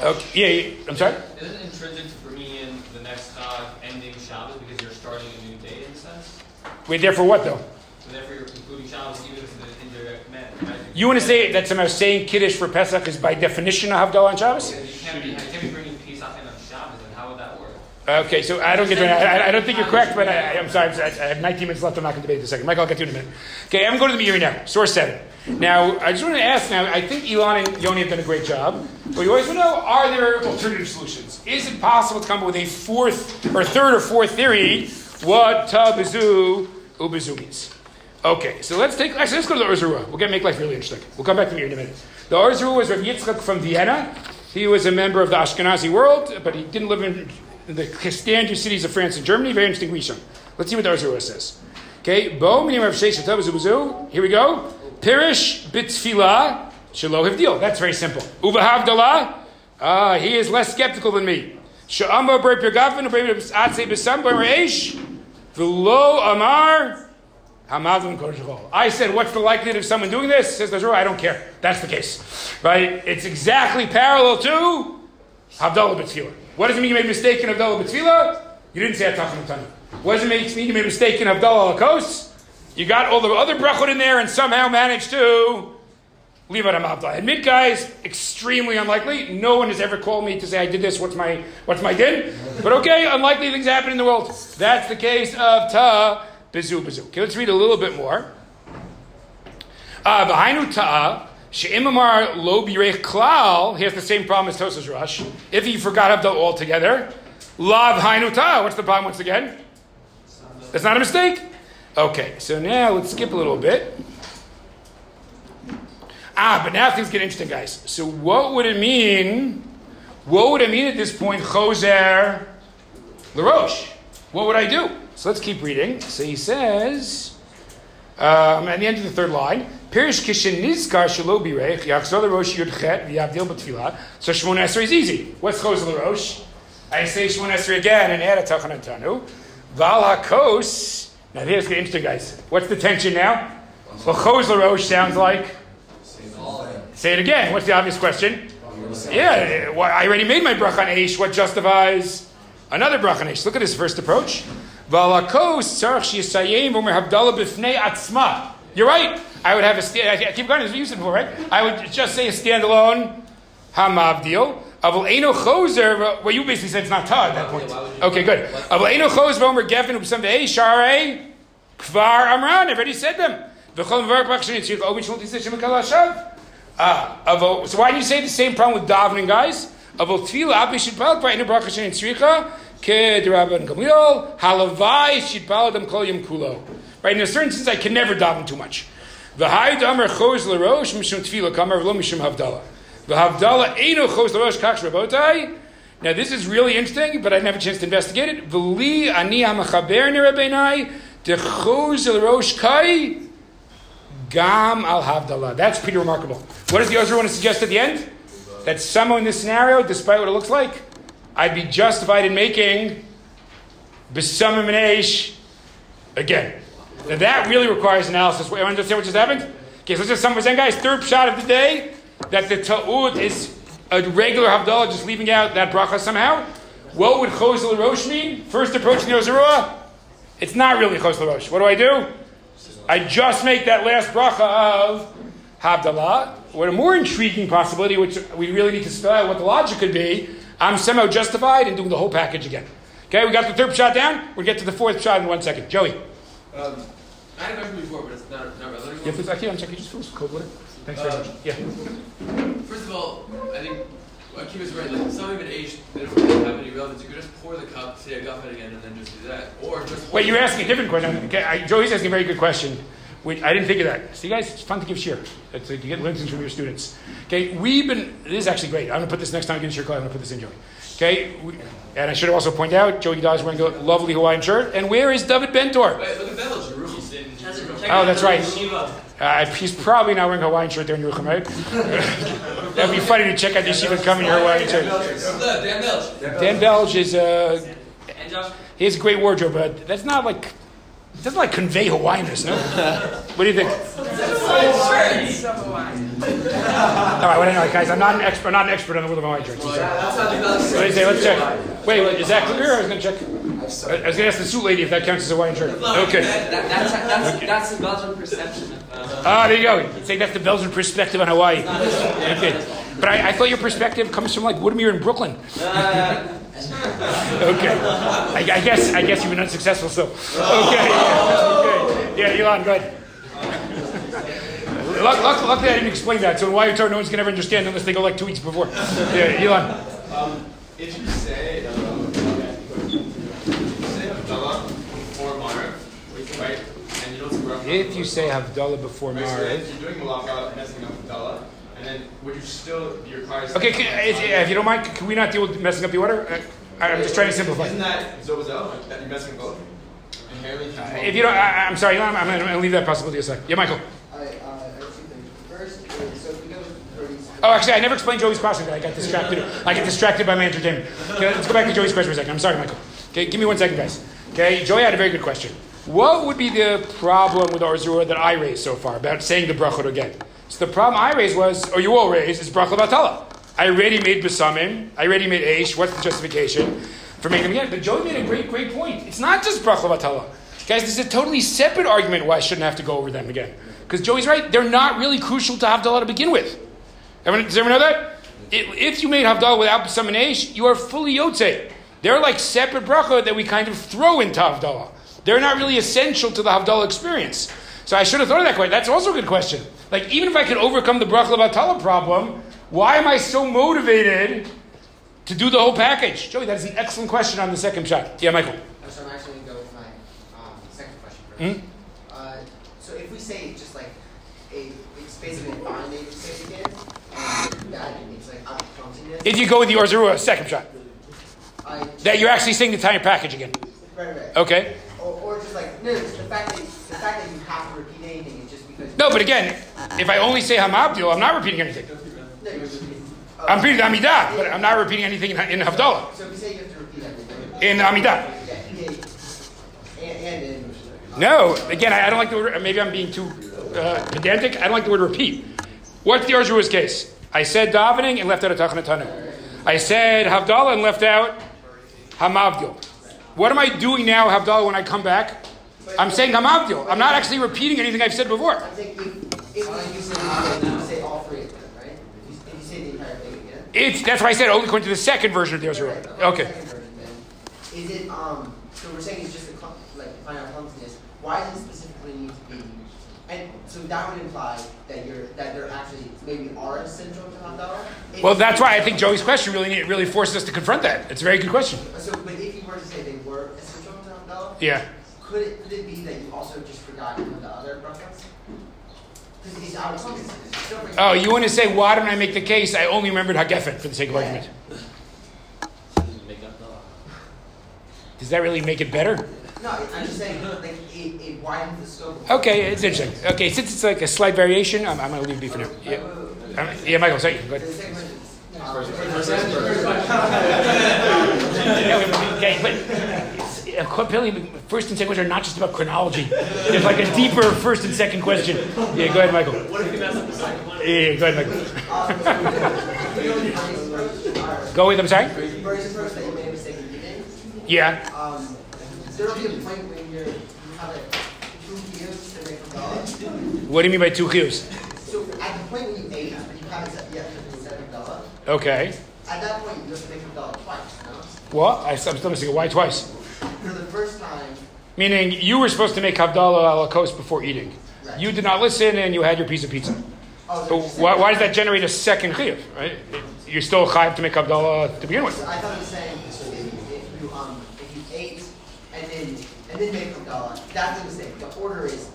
Okay, yeah, yeah, I'm sorry? Isn't it intrinsic to bringing in the next uh, ending Shabbos because you're starting a new day in a sense? Wait, there for what, though? So therefore you're concluding Shabbos even if it's an indirect. Right? You want to say that somehow saying Kiddush for Pesach is by definition a Havdalah on Shabbos? You can't be, you can't be bringing Pesach in on Shabbos, and how would that work? Okay, so I don't get. I, I don't think you're correct, but I, I'm sorry. I have 19 minutes left. I'm not going to debate this second. Michael, I'll get to you in a minute. Okay, I'm going to the Meiri now. Source seven. Now, I just want to ask. Now, I think Elon and Yoni have done a great job, but you always want to know: Are there alternative solutions? Is it possible to come up with a fourth or third or fourth theory? What tabizu ubizu means? Okay, so let's take. Actually, let's go to the Or Zarua. We'll get make life really interesting. We'll come back to Meiri in a minute. The Or Zarua was Rav Yitzchak from Vienna. He was a member of the Ashkenazi world, but he didn't live in the standard cities of France and Germany. Very interesting Rishon. Let's see what the Or Zarua says. Okay, Bo minim Rav Sheish Atav Here we go. Pirish bitzfila shelo hivdil. That's very simple. Uva havdalah. Ah, he is less skeptical than me. Sha'amar ber pirgafin uber atzei besam ber reish. V'lo amar. Hamadun kodesh I said, what's the likelihood of someone doing this? Says the Or Zarua, I don't care. That's the case. Right? It's exactly parallel to Havdalah B'tfilah. What does it mean you made a mistake in Havdalah B'tfilah? You didn't say Atachim Tanu. What does it mean you made a mistake in Havdalah Lakos? You got all the other brachot in there and somehow managed to leave out a Havdalah. Admit, guys, extremely unlikely. No one has ever called me to say I did this. What's my what's my din? But okay, unlikely things happen in the world. That's the case of Ta Bizu Bizu. Okay, let's read a little bit more. Uh, V'hainu Ta She'imamar lo birech klal, he has the same problem as Tosfos Rosh. If he forgot Havdalah altogether, lav hainuta. What's the problem once again? That's not a mistake. Okay, so now let's skip a little bit. Ah, but now things get interesting, guys. So what would it mean? What would it mean at this point? Chozer LaRosh. What would I do? So let's keep reading. So he says, um, at the end of the third line, Pirish kishin nizkar shelo birech yachzor l'rosh yudchet v'yavdil b'tfilah. So Shmona Esrei is easy. What's choz l'rosh? I say Shmona Esrei again and add a tachanatanu. Val hakos. Now here's the interesting, guys. What's the tension now? Well, choz l'rosh sounds like. Say it again. What's the obvious question? Yeah, I already made my brach on. What justifies another brach on? Look at his first approach. You're right. I would have a stand. I keep going. As we used it before, right? I would just say a standalone hamavdil. Avol eno choser. Well, you basically said it's not ta at that point. Okay, good. Avol eno choser v'omer gefen u'b'sam ve'ei sharei kvar amran. I've already said them. V'chol v'ar b'achshin yitzchik obin shmul tisei shemakal hashav. Uh, avo, so why do you say the same problem with davening, guys? Avo tefila api shitpal by inu bracha shein tzricha ke derabban gamliel halavai shitpal adam kol yom kulo. Right, in a certain sense, I can never daven too much. V'hai damer choz l'rosh mishum tefila kamer v'lo mishum havdalah. V'havdalah eino choz l'rosh kach shrabotai. Now this is really interesting, but I didn't have a chance to investigate it. V'li ani hamachaber nerabenai dechoz l'rosh kai Gam al Havdalah. That's pretty remarkable. What does the Ozer want to suggest at the end? That somehow in this scenario, despite what it looks like, I'd be justified in making Besamim Eish again. Now that really requires analysis. Wait, understand what just happened? Okay, so let's just summarize. guys, third shot of the day, that the Ta'ud is a regular Havdalah just leaving out that bracha somehow. What would Chosel Rosh mean? First approach the Or Zarua? It's not really Chosel Rosh. What do I do? I just make that last bracha of Havdalah. What a more intriguing possibility, which we really need to spell out what the logic could be, I'm somehow justified in doing the whole package again. Okay, we got the third shot down. We'll get to the fourth shot in one second. Joey. Um, I had a question before, but it's not, not relevant. Yeah, please, actually, I'm checking. Just finish code with it. Thanks very Uh, much. Yeah. First of all, I think is right. Like some of it age, they don't really have any relevance. You could just pour the cup, say a guffet again, and then just do that, or just. Wait, you're asking a different question. Okay, I, Joey's asking a very good question. Which I didn't think of that. See, guys, it's fun to give share. It's like you get lessons from your students. Okay, we've been. This is actually great. I'm going to put this next time I get into your class. I'm going to put this in, Joey. Okay, we, and I should also point out, Joey Dawes wearing a lovely Hawaiian shirt. And where is David Bentor? Wait, look at Belge, your roomie's in. Oh, that's right. Uh, he's probably not wearing a Hawaiian shirt there in Yerucham, right? That'd be funny to check out the yeshiva coming in your Hawaiian shirt. Dan Belge. Dan Belge is uh, he has a great wardrobe, but that's not like it doesn't like convey Hawaiianness, no? what do you think? All right, well, anyway, guys, I'm not an expert. I'm not an expert on the world of Hawaiian shirts. What do you say? Let's check. Wait, wait, is that clear? I was going to check. I was going to ask the suit lady if that counts as a Hawaiian shirt. Okay. That, that's, that's, that's the Belgian perception. of, uh, Ah, there you go. You'd say that's the Belgian perspective on Hawaii. Okay. But I, I thought your perspective comes from like Woodmere in Brooklyn. Okay. I, I guess I guess you've been unsuccessful so. Okay. okay. Yeah, Elon, go ahead. Luck, luck, luckily, I didn't explain that. So in why no one's gonna ever understand unless they go like two weeks before. Yeah, Elon. Um, if you say, um, if you say Havdalah before Maariv, right, and you don't Rav If you say Havdalah before Right, so if you're doing Malacha, messing up Havdalah, and then would you still be required to Okay, can, if, if you don't mind, can we not deal with messing up the order? Uh, I'm just trying to simplify. Isn't that Zobazel, like, that you're messing both? Inherently, If you don't, I, I'm sorry, Elon, I'm going to leave that possibility aside. Yeah, Michael. I, uh, I have two things. First, is, so if we go with Birdie's. Oh, actually, I never explained Joey's question. I got distracted. I get distracted by my entertainment. Okay, let's go back to Joey's question for a second. I'm sorry, Michael. Okay, give me one second, guys. Okay, Joey had a very good question. What would be the problem with Or Zarua that I raised so far about saying the brachot again? So the problem I raised was, or you all raised, is brachot batala. I already made besamim. I already made aish. What's the justification for making them again? But Joey made a great, great point. It's not just brachot batala. Guys, this is a totally separate argument why I shouldn't have to go over them again. Because Joey's right, they're not really crucial to Havdalah to begin with. Everyone, does everyone know that? It, if you made Havdalah without Besamim Eish, you are fully Yotze. They're like separate bracha that we kind of throw into Havdalah. They're not really essential to the Havdalah experience. So I should have thought of that question. That's also a good question. Like, even if I could overcome the bracha Levatala problem, why am I so motivated to do the whole package? Joey, that is an excellent question on the second shot. Yeah, Michael. So I'm actually going to go with my um, second question first. Hmm? Uh, so if we say just like a, it's basically a binding certificate, and that it's like up clumsiness. If you go with the Or Zarua, second shot. I, That you're actually saying the entire package again. right, right. Okay. Or, or just like no, just the fact that the fact that you have to repeat anything is just because. No, but again, if I only say Hamavdil, I'm not repeating anything. No, you're repeating. I'm repeating Amidah, but I'm not repeating anything in, in Havdalah. So if you say you have to repeat everything. In Amidah. Yeah, yeah, and, and in. No, again, I, I don't like the word, maybe I'm being too uh, pedantic. I don't like the word repeat. What's the Or Zarua's case? I said davening and left out a tachanatanu. I said Havdalah and left out Hamavdil. What am I doing now, Havdalah, when I come back? I'm saying Hamavdil. I'm not actually repeating anything I've said before. I think if, if like you say, you say all three of them, right? If you, if you say the entire thing again. It's, that's why I said only according to the second version of the Or Zarua. Okay. Second version, then, Is it um? So we're saying it's just a like final clumsiness. Why does it specifically need to be And so that would imply that you're that there actually maybe are a central to Havdalah. Well, that's why I think Joey's question really really forces us to confront that. It's a very good question. So, but if you were to say they were essential to Havdalah, Yeah. could it could it be that you also just forgot one of the other brachas? Because it's obviously it's, it's still pretty- Oh, you want to say why don't I make the case? I only remembered Hagefen for the sake of argument. Does that really make it better? No, I'm just saying like it, it widens the scope. Of Okay, it's interesting. Okay, since it's like a slight variation, I'm, I'm going to leave it be for now. Yeah, Um, yeah Michael, sorry. Go ahead. The second question is, um, okay, but uh, clearly, first and second question are not just about chronology. There's like a deeper first and second question. Yeah, go ahead, Michael. What if you mess up the second one? Yeah, yeah, go ahead, Michael. Go with, I'm sorry? Versus first that you made a mistake in reading. Yeah. Um, there'll be a point when you're, you have like two to make a. What do you mean by two chiyus? So at the point when you ate, but you haven't yet to a dollar. Okay. At that point, you to make a dollar twice. No? What? I, I'm still missing it. Why twice? For the first time, Meaning you were supposed to make Havdalah ala kos before eating. Right. You did not listen and you had your piece of pizza. Oh, But why, why does that generate a second chiyuv, right? You're still chayiv to make Havdalah to begin with. so I thought it was saying if, if you um if you ate and then and then make a dollar, that's a mistake. The order is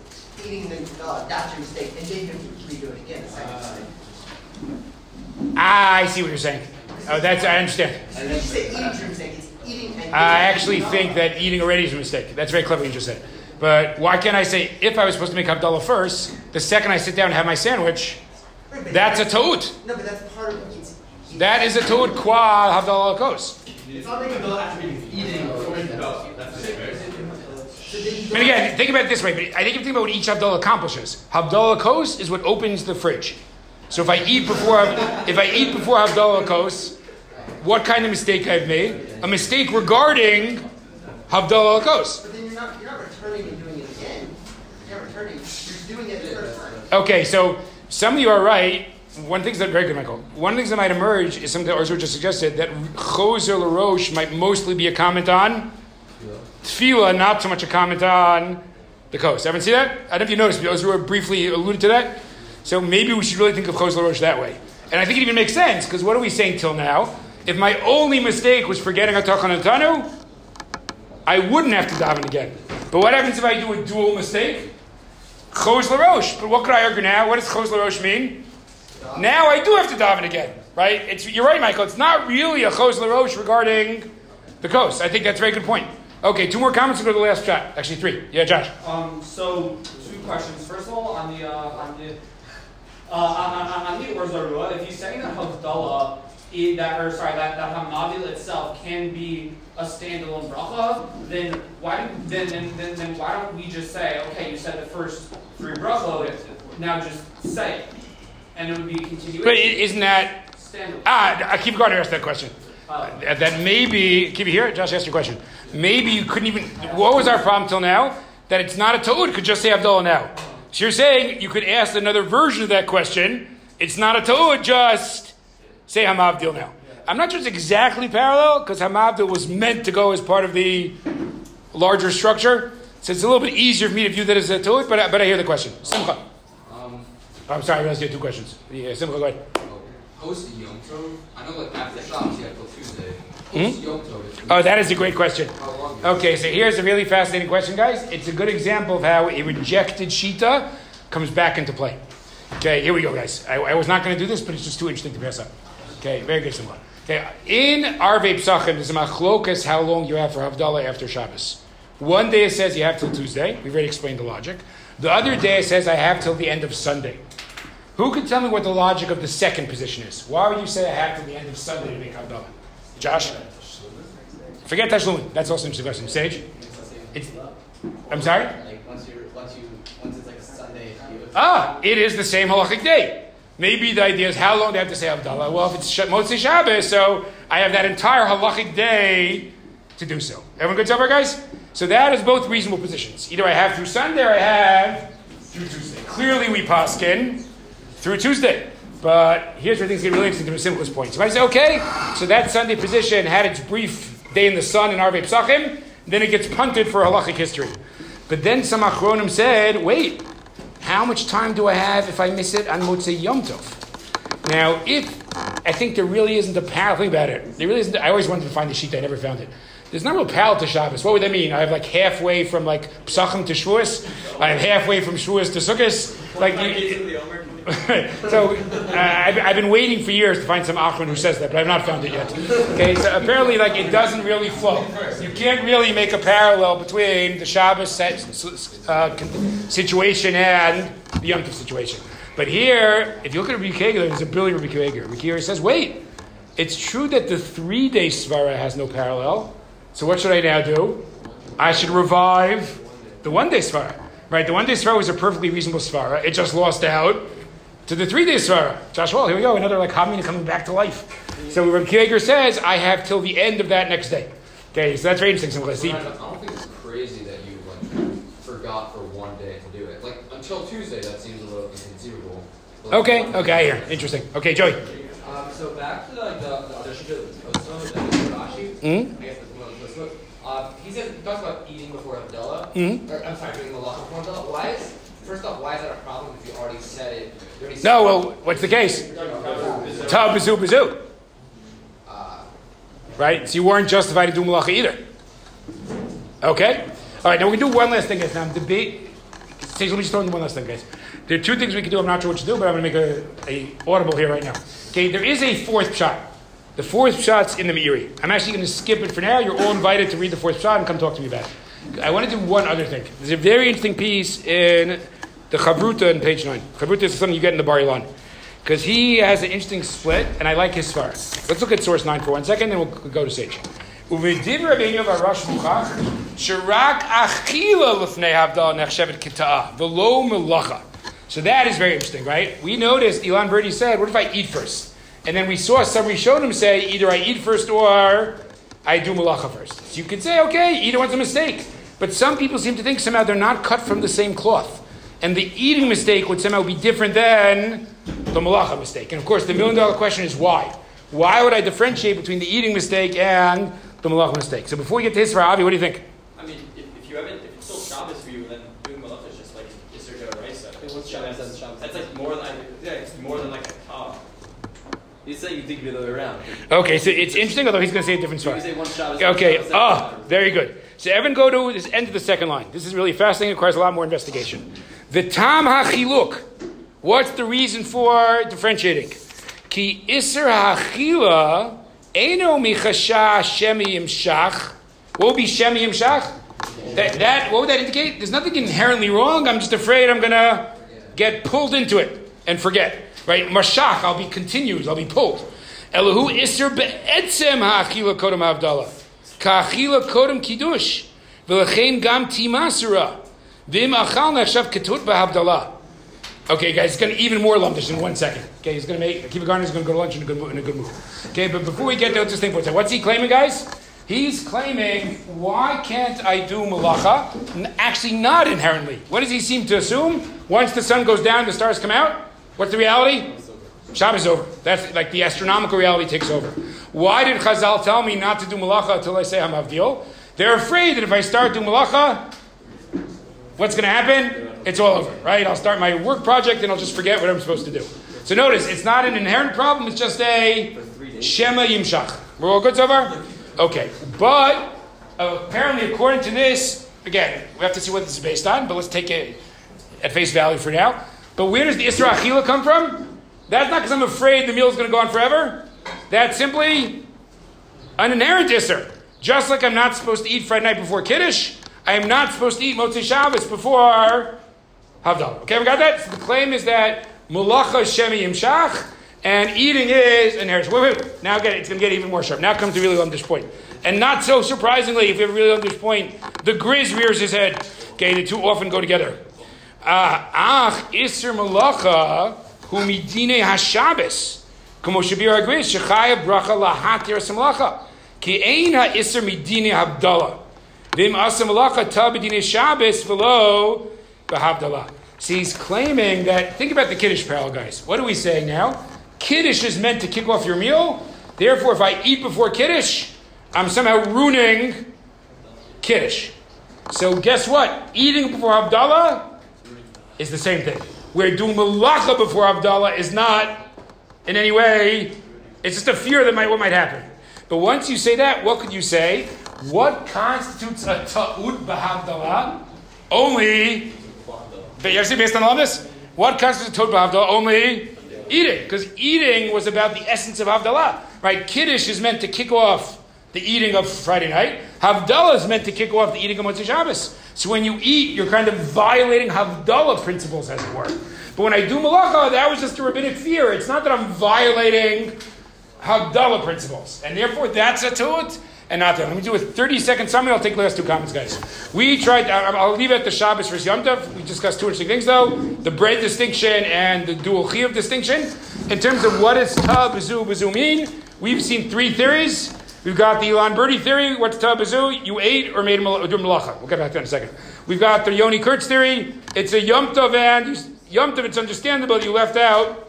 eating the dollar, that's your mistake, and then you have to redo it again the second time. Ah, I see what you're saying. Oh, that's, I understand. You say eating is your mistake. It's eating and I actually think that eating already is a mistake. That's very clever what you just said. But why can't I say, if I was supposed to make Havdalah first, the second I sit down and have my sandwich, that's a toot. No, but that's part of it's. That is a toot qua Havdalah ala kos. It's not making Havdalah after eating or making Havdalah. That's it, right? And again, think about it this way, but I think if you think about what each Havdalah accomplishes. Havdalah kos is what opens the fridge. So if I eat before, if I eat before Havdalah kos, what kind of mistake I've made? A mistake regarding Havdalah kos. But then you're not you're not returning and doing it again. You're not returning. You're doing it the first time. Okay, so some of you are right. One thing's that very good, Michael. One of the things that might emerge is something that Orzur just suggested that Chozer LaRosh might mostly be a comment on Tefillah, not so much a comment on the coast. Haven't seen that? I don't know if you noticed, but Orzur briefly alluded to that. So maybe we should really think of Chozer LaRosh that way. And I think it even makes sense, because what are we saying till now? If my only mistake was forgetting Atachan Tanu, I wouldn't have to daven again. But what happens if I do a dual mistake? Chos LaRoche. But what could I argue now? What does Chos LaRoche mean? Now I do have to daven again, right? It's, you're right, Michael. It's not really a Chos LaRoche regarding the coast. I think that's a very good point. Okay, two more comments and go to the last shot. Actually, three. Yeah, Josh. Um, so two questions. First of all, on the uh, on the uh, on, on, on the Or Zarua, if he's saying that Havdalah, that or sorry, that that Hamavdil itself can be a standalone bracha, then why do, then, then then then why don't we just say, okay, you said the first three brachot, now just say it, and it would be a continuation. But i- isn't that standalone? ah? I keep going to ask that question. Uh, that maybe keep you here. Josh asked your question. Maybe you couldn't even. What was our problem till now? That it's not a toad. Could just say Havdalah now. So you're saying you could ask another version of that question. It's not a toad. Just say Hamavdil now. I'm not sure it's exactly parallel because Hamavdil was meant to go as part of the larger structure. So it's a little bit easier for me to view that as a toad. But I, but I hear the question. Simcha. Um, I'm sorry. I asked you two questions. Yeah, Simcha. Go ahead. post Yom Tov, I know like after Shabbos you have till Tuesday. Hmm? Oh, that is a great question. Okay, so here's a really fascinating question, guys. It's a good example of how a rejected shita comes back into play. Okay, here we go, guys. I, I was not going to do this, but it's just too interesting to pass up. Okay, very good, Simcha. Okay, in Arvei Pesachim, there's a machlokas how long you have for Havdalah after Shabbos. One day it says you have till Tuesday. We've already explained the logic. The other day it says I have till the end of Sunday. Who can tell me what the logic of the second position is? Why would you say I have till the end of Sunday to make Havdalah? Josh? Forget Tashlumin. That's also an interesting question. Sage? It's, I'm sorry? Like once you once you once it's like a Sunday, Ah, it is the same halachic day. Maybe the idea is how long do they have to say Havdalah? Well, if it's Motzei Shabbos, so I have that entire halachic day to do so. Everyone good so far, guys? So that is both reasonable positions. Either I have through Sunday or I have through Tuesday. Clearly, we paskin through Tuesday. But here's where things get really interesting to the simplest point. So if I say, okay, so that Sunday position had its brief day in the sun in Arvei Pesachim, then it gets punted for halachic history. But then some Achronim said, wait, how much time do I have if I miss it on Motzei Yom Tov? Now, if I think there really isn't a parallel, think about it. There really isn't. I always wanted to find the sheet. I never found it. There's not real parallel to Shabbos. What would that mean? I have like halfway from like Psachim to Shavuos. I have halfway from Shavuos to Sukkot. Like, you, so uh, I've, I've been waiting for years to find some Achron who says that, but I've not found it yet. Okay, so apparently, like it doesn't really flow. You can't really make a parallel between the Shabbos uh, situation and the Yom Tov situation. But here, if you look at Rabbi Kager, there's a brilliant Rabbi Kager. Rabbi Kager says, wait, it's true that the three-day svara has no parallel. So what should I now do? I should revive the one-day svara. Right, the one-day svara was a perfectly reasonable svara. It just lost out to the three-day svara. Josh, well, here we go, another like Hamina coming back to life. So Rabbi Kager says, I have till the end of that next day. Okay, so that's very interesting. So I don't think it's crazy that you like forgot for one day to do it. Like until Tuesday, that seems a little inconceivable. But Okay, okay, I hear. Interesting. Okay, Joey. Um, so back to like the, the other shit that was that Rashi. Mhm. I guess that's one of the book. Um, he says he talks about eating before Havdalah. Mhm. Or, I'm sorry, doing the law before Havdalah. Why is first off, why is that a problem if you already said it? Already said No, well, what's the case? Ta bazoo bazoo. Right? So you weren't justified to do malacha either. Okay? All right, now we can do one last thing, guys. Now, debate. Let me just throw in one last thing, guys. There are two things we can do. I'm not sure what to do, but I'm going to make a, a audible here right now. Okay, there is a fourth shot. The fourth shot's in the Meiri. I'm actually going to skip it for now. You're all invited to read the fourth shot and come talk to me about it. I want to do one other thing. There's a very interesting piece in the Chavruta in page 9. Chavruta is something you get in the Bar-Ilan, Because he has an interesting split, and I like his far. Let's look at source 9 for one second, then we'll go to Sage. So that is very interesting, right? We noticed Elon Birdie said, What if I eat first? And then we saw somebody showed him say, Either I eat first or I do malacha first. So you could say, Okay, either one's a mistake. But some people seem to think somehow they're not cut from the same cloth. And the eating mistake would somehow be different than the malacha mistake. And of course, the million dollar question is why? Why would I differentiate between the eating mistake and the malacha mistake? So before we get to Isra, Avi, what do you think? I mean, if, if you haven't, if it's still Shabbos for you, then doing malacha is just like Isser Joe Raisa. what's Shabbos and Shabbos? That's like more than, yeah, it's more than like a top. He's saying you think the other way around. Okay, so it's interesting, although he's going to say a different story. You say one Shabbos, Okay, Shabbos, ah, very good. So Evan, go to this end of the second line. This is really fascinating. It requires a lot more investigation. The tam hachiluk. What's the reason for differentiating? Ki iser hachila eno michasha shemi imshach. What would be shemi imshach? That, that what would that indicate? There's nothing inherently wrong. I'm just afraid I'm gonna get pulled into it and forget. Right? Mashach, I'll be continued. I'll be pulled. Elahu iser be'etzem ha'achila kodem havdalah. Ka'achila kodem kiddush. V'lechein gam timasura. Okay, guys, it's going to even more lumdish in one second. Okay, he's going to make Akiva Garner's going to go to lunch in a good mood. In a good mood. Okay, but before we get there, let's just think for a second. What's he claiming, guys? He's claiming, why can't I do malacha? Actually, not inherently. What does he seem to assume? Once the sun goes down, the stars come out. What's the reality? Shabbos is over. That's like the astronomical reality takes over. Why did Chazal tell me not to do malacha until I say Hamavdil? They're afraid that if I start doing malacha, what's going to happen? It's all over, right? I'll start my work project and I'll just forget what I'm supposed to do. So notice, it's not an inherent problem, it's just a Shema Yimshach. We're all good so far? Okay. But apparently, according to this, again, we have to see what this is based on, but let's take it at face value for now. But where does the Isra Achila come from? That's not because I'm afraid the meal is going to go on forever. That's simply an inherent Isser. Just like I'm not supposed to eat Friday night before Kiddush, I am not supposed to eat Motzei Shabbos before Havdalah. Okay, we got that? So the claim is that Malacha Shemi Yimshach, and eating is an heritage. Wait, wait, wait. Now get it. It's going to get even more sharp. Now comes the really longish point. And not so surprisingly, if you have a really this point, the grizz rears his head. Okay, the two often go together. Uh, Ach, Isser Malacha, Humidine Hashabis. Como Shabir Agriz, Shechaya Bracha Lahatir Samlacha. Ki Ein Ha Isser Midine Habdallah. Vim asam alacha tabedine Shabbos below b'havdalah. See, he's claiming that. Think about the kiddush parallel, guys. What are we saying now? Kiddush is meant to kick off your meal. Therefore, if I eat before kiddush, I'm somehow ruining kiddush. So guess what? Eating before Havdalah is the same thing. Where doing malacha before Havdalah is not in any way. It's just a fear that might what might happen. But once you say that, what could you say? What constitutes a ta'ud b'havdalah? Only, you see based on all this? What constitutes a ta'ud b'havdalah? Only eating. Because eating was about the essence of Havdalah. Right? Kiddush is meant to kick off the eating of Friday night. Havdalah is meant to kick off the eating of Motzei Shabbos. So when you eat, you're kind of violating Havdalah principles, as it were. But when I do malacha, that was just a rabbinic fear. It's not that I'm violating Havdalah principles. And therefore, that's a ta'ud and not. Let me do a 30 second summary. I'll take the last two comments, guys. We tried, I'll leave it at the Shabbos for Yom Tov. We discussed two interesting things, though the bread distinction and the dual chiyuv distinction. In terms of what does ta bazu mean, we've seen three theories. We've got the Elon Birdie theory. What's ta bazu? You ate or made a malacha. We'll get back to that in a second. We've got the Yoni Kurtz theory. It's a Yom Tov and Yom Tov, it's understandable you left out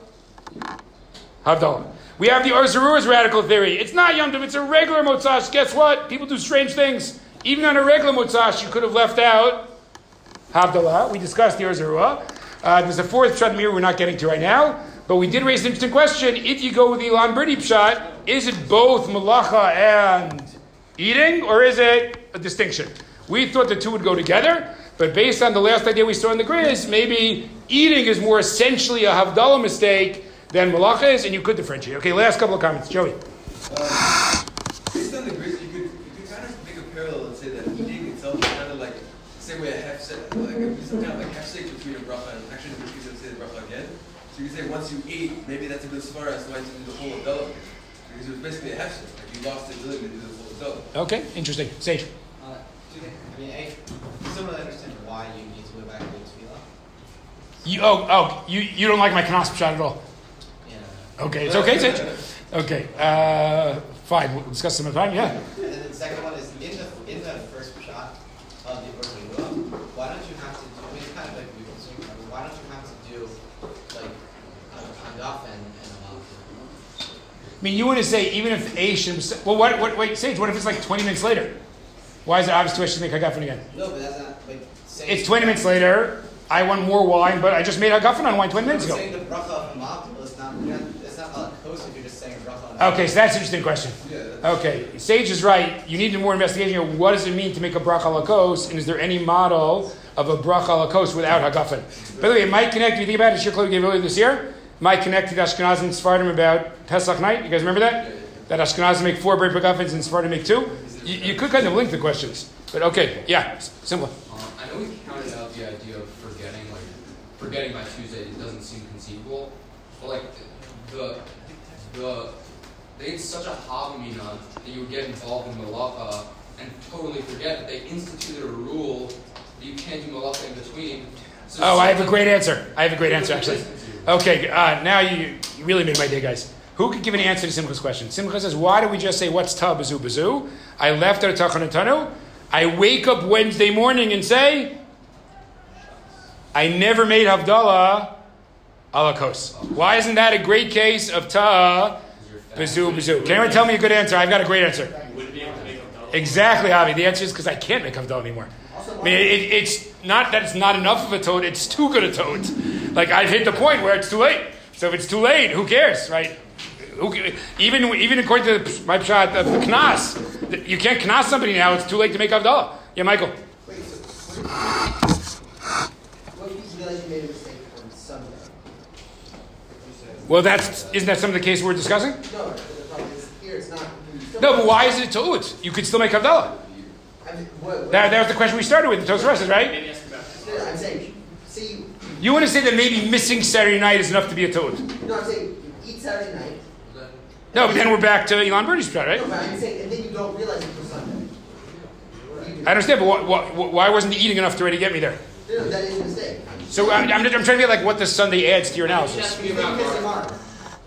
Havdalah. We have the Or Zarua's radical theory. It's not Yom Tov, it's a regular Motzash. Guess what? People do strange things. Even on a regular Motzash, you could have left out Havdalah. We discussed the Or Zarua. Uh, there's a fourth Pshat Meiri we're not getting to right now. But we did raise an interesting question. If you go with the Elon Birdie Pshat, is it both Malacha and eating, or is it a distinction? We thought the two would go together, but based on the last idea we saw in the Grizz, maybe eating is more essentially a Havdalah mistake than malacha is, and you could differentiate. Okay, last couple of comments. Joey. Uh, based on the Grizz, you could, you could kind of make a parallel and say that eating itself is kind of like the same way a half set, like a, some kind of like half steak between a bracha and actually the Grizz would say the bracha again. So you could say once you eat, maybe that's a good svara as to why to do the whole Havdalah. Because it was basically a half set. Like you lost the ability to do the full Havdalah. Okay, interesting. Sage. Uh, two things. I mean, I still don't understand why you need to go back to the tefillah. You, oh, oh, you, you don't like my Knas shot at all? Okay, it's okay, Sage. Okay, uh, fine. We'll discuss some other time. Yeah. And then the second one is in the in the first shot of the Orthodox, why don't you have to do? I mean, it's kind of like we consume. Why don't you have to do like a Hagafen and a malach? I mean, you want to say even if Asian. Well, what, what? Wait, Sage. What if it's like twenty minutes later? Why is it obvious to us to make Hagafen again? No, but that's not like. Saying, It's twenty minutes later. I want more wine, but I just made Hagafen on wine twenty minutes ago. saying the bracha of malach is not. You're not it's not a kos if you're just saying bracha. on Okay, so that's an interesting question. Okay, Sage is right. You need more investigation here. What does it mean to make a bracha lakos? And is there any model of a bracha lakos without hagafen? By the way, it might connect. If you think about it, Shir gave earlier this year. Might connect to the Ashkenazim and Sephardim about Pesach night. You guys remember that? That Ashkenazim make four bread hagafens and Sephardim make two. You, you could kind of link the questions, but okay, yeah, simple. Um, I know we counted out the idea of forgetting, like forgetting by Tuesday. It doesn't seem conceivable, but like the the they had such a havamina that you would get involved in malacha and totally forget that they instituted a rule that you can't do malacha in between. So Oh, I have a great answer. I have a great answer, actually. Okay, uh, now you, you really made my day, guys. Who could give an answer to Simcha's question? Simcha says, why do we just say, what's ta bazu bazu? I left at tachanatanu. I wake up Wednesday morning and say, I never made Havdalah alakos. Why isn't that a great case of ta bazu bazu? Can anyone tell me a good answer? I've got a great answer. Wouldn't be able to make up Exactly, Avi. The answer is because I can't make Havdalah anymore. I mean, it, it's not that it's not enough of a toad, it's too good a toad. Like, I've hit the point where it's too late. So if it's too late, who cares, right? Who, even, even according to the, my shot of the knas, you can't knas somebody now, it's too late to make Havdalah. Yeah, Michael. Wait, so what if you realize you made a mistake on Sunday? Well, that's, isn't that some of the case we're discussing? No, but the is here it's not. No, but why is it toad? You could still make Havdalah. I mean, what, what, That, that was the question we started with, the Toast Rested, right? Maybe No, I'm saying, say you, You want to say that maybe missing Saturday night is enough to be a toad? no, I'm saying you eat Saturday night. No, but then we're back to Elon Birdie's shot, right? No, but I'm saying, and then you don't realize it was Sunday. What do you do? I understand, but why, why, why wasn't he eating enough to already get me there? No, no, that is a mistake. So I'm, I'm, I'm trying to get like what the Sunday adds to your analysis. You think miss a mark.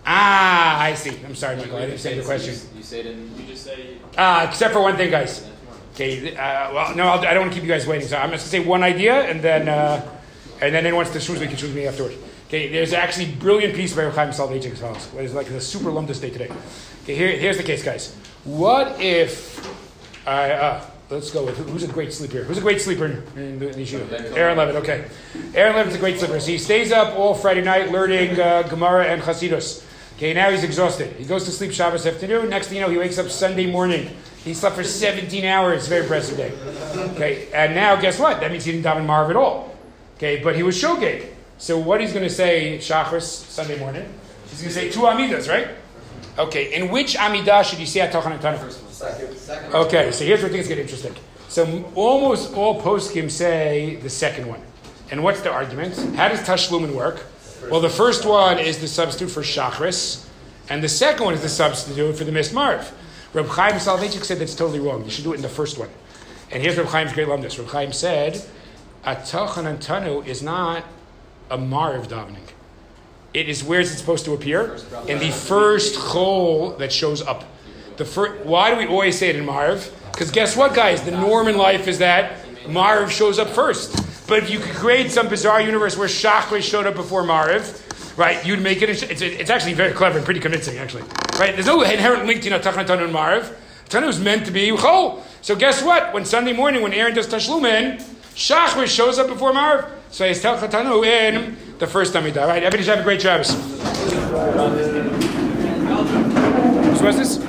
Ah, I see. I'm sorry, Michael. I didn't say the question. You say it in. You just say Ah, except for one thing, guys. Okay. Uh, well, no, I'll, I don't want to keep you guys waiting. So I'm just gonna say one idea, and then uh, and then anyone wants to choose, we can choose me afterwards. Okay. There's actually a brilliant piece by Chaim Soloveitchik as follows. What is like a super lumdus day today. Okay. Here, here's the case, guys. What if I uh, let's go with who's a great sleeper. Who's a great sleeper in, in the, in yeshiva? Aaron Levin. Okay, Aaron Levin's a great sleeper. So he stays up all Friday night learning uh, Gemara and Chasidus. Okay, now he's exhausted. He goes to sleep Shabbos afternoon. Next thing you know, he wakes up Sunday morning. He slept for 17 hours. Very impressive day. Okay, and now guess what? That means he didn't daven Maariv at all. Okay, but he was shogeg. So what he's going to say Shachris Sunday morning? He's going to say two Amidas, right? Okay, in which Amidah should you say Atachan Tanah? Second. Second. Okay, so here's where things get interesting. So almost all poskim say the second one. And what's the argument? How does Tashlumin work? Well, the first one is the substitute for Shachris, and the second one is the substitute for the Mismarv. Reb Chaim Soloveitchik said that's totally wrong. You should do it in the first one. And here's Reb Chaim's great lumdus. Reb Chaim said, Atachan and Tanu is not a Maariv davening. It is where is it supposed to appear? In the first chol that shows up. The fir- why do we always say it in Maariv? Because guess what, guys? The norm in life is that Maariv shows up first. But if you could create some bizarre universe where Shachris showed up before Maariv, right, you'd make it. It's, it's actually very clever and pretty convincing, actually. Right? There's no inherent link between Tachan Tanu and Maariv. Tanu is meant to be chol. So guess what? When Sunday morning, when Aaron does Tashlumin, Shachris shows up before Maariv. So he's Tachan Tanu in the first time he died. Right? Everybody should have a great Shabbos. What's this?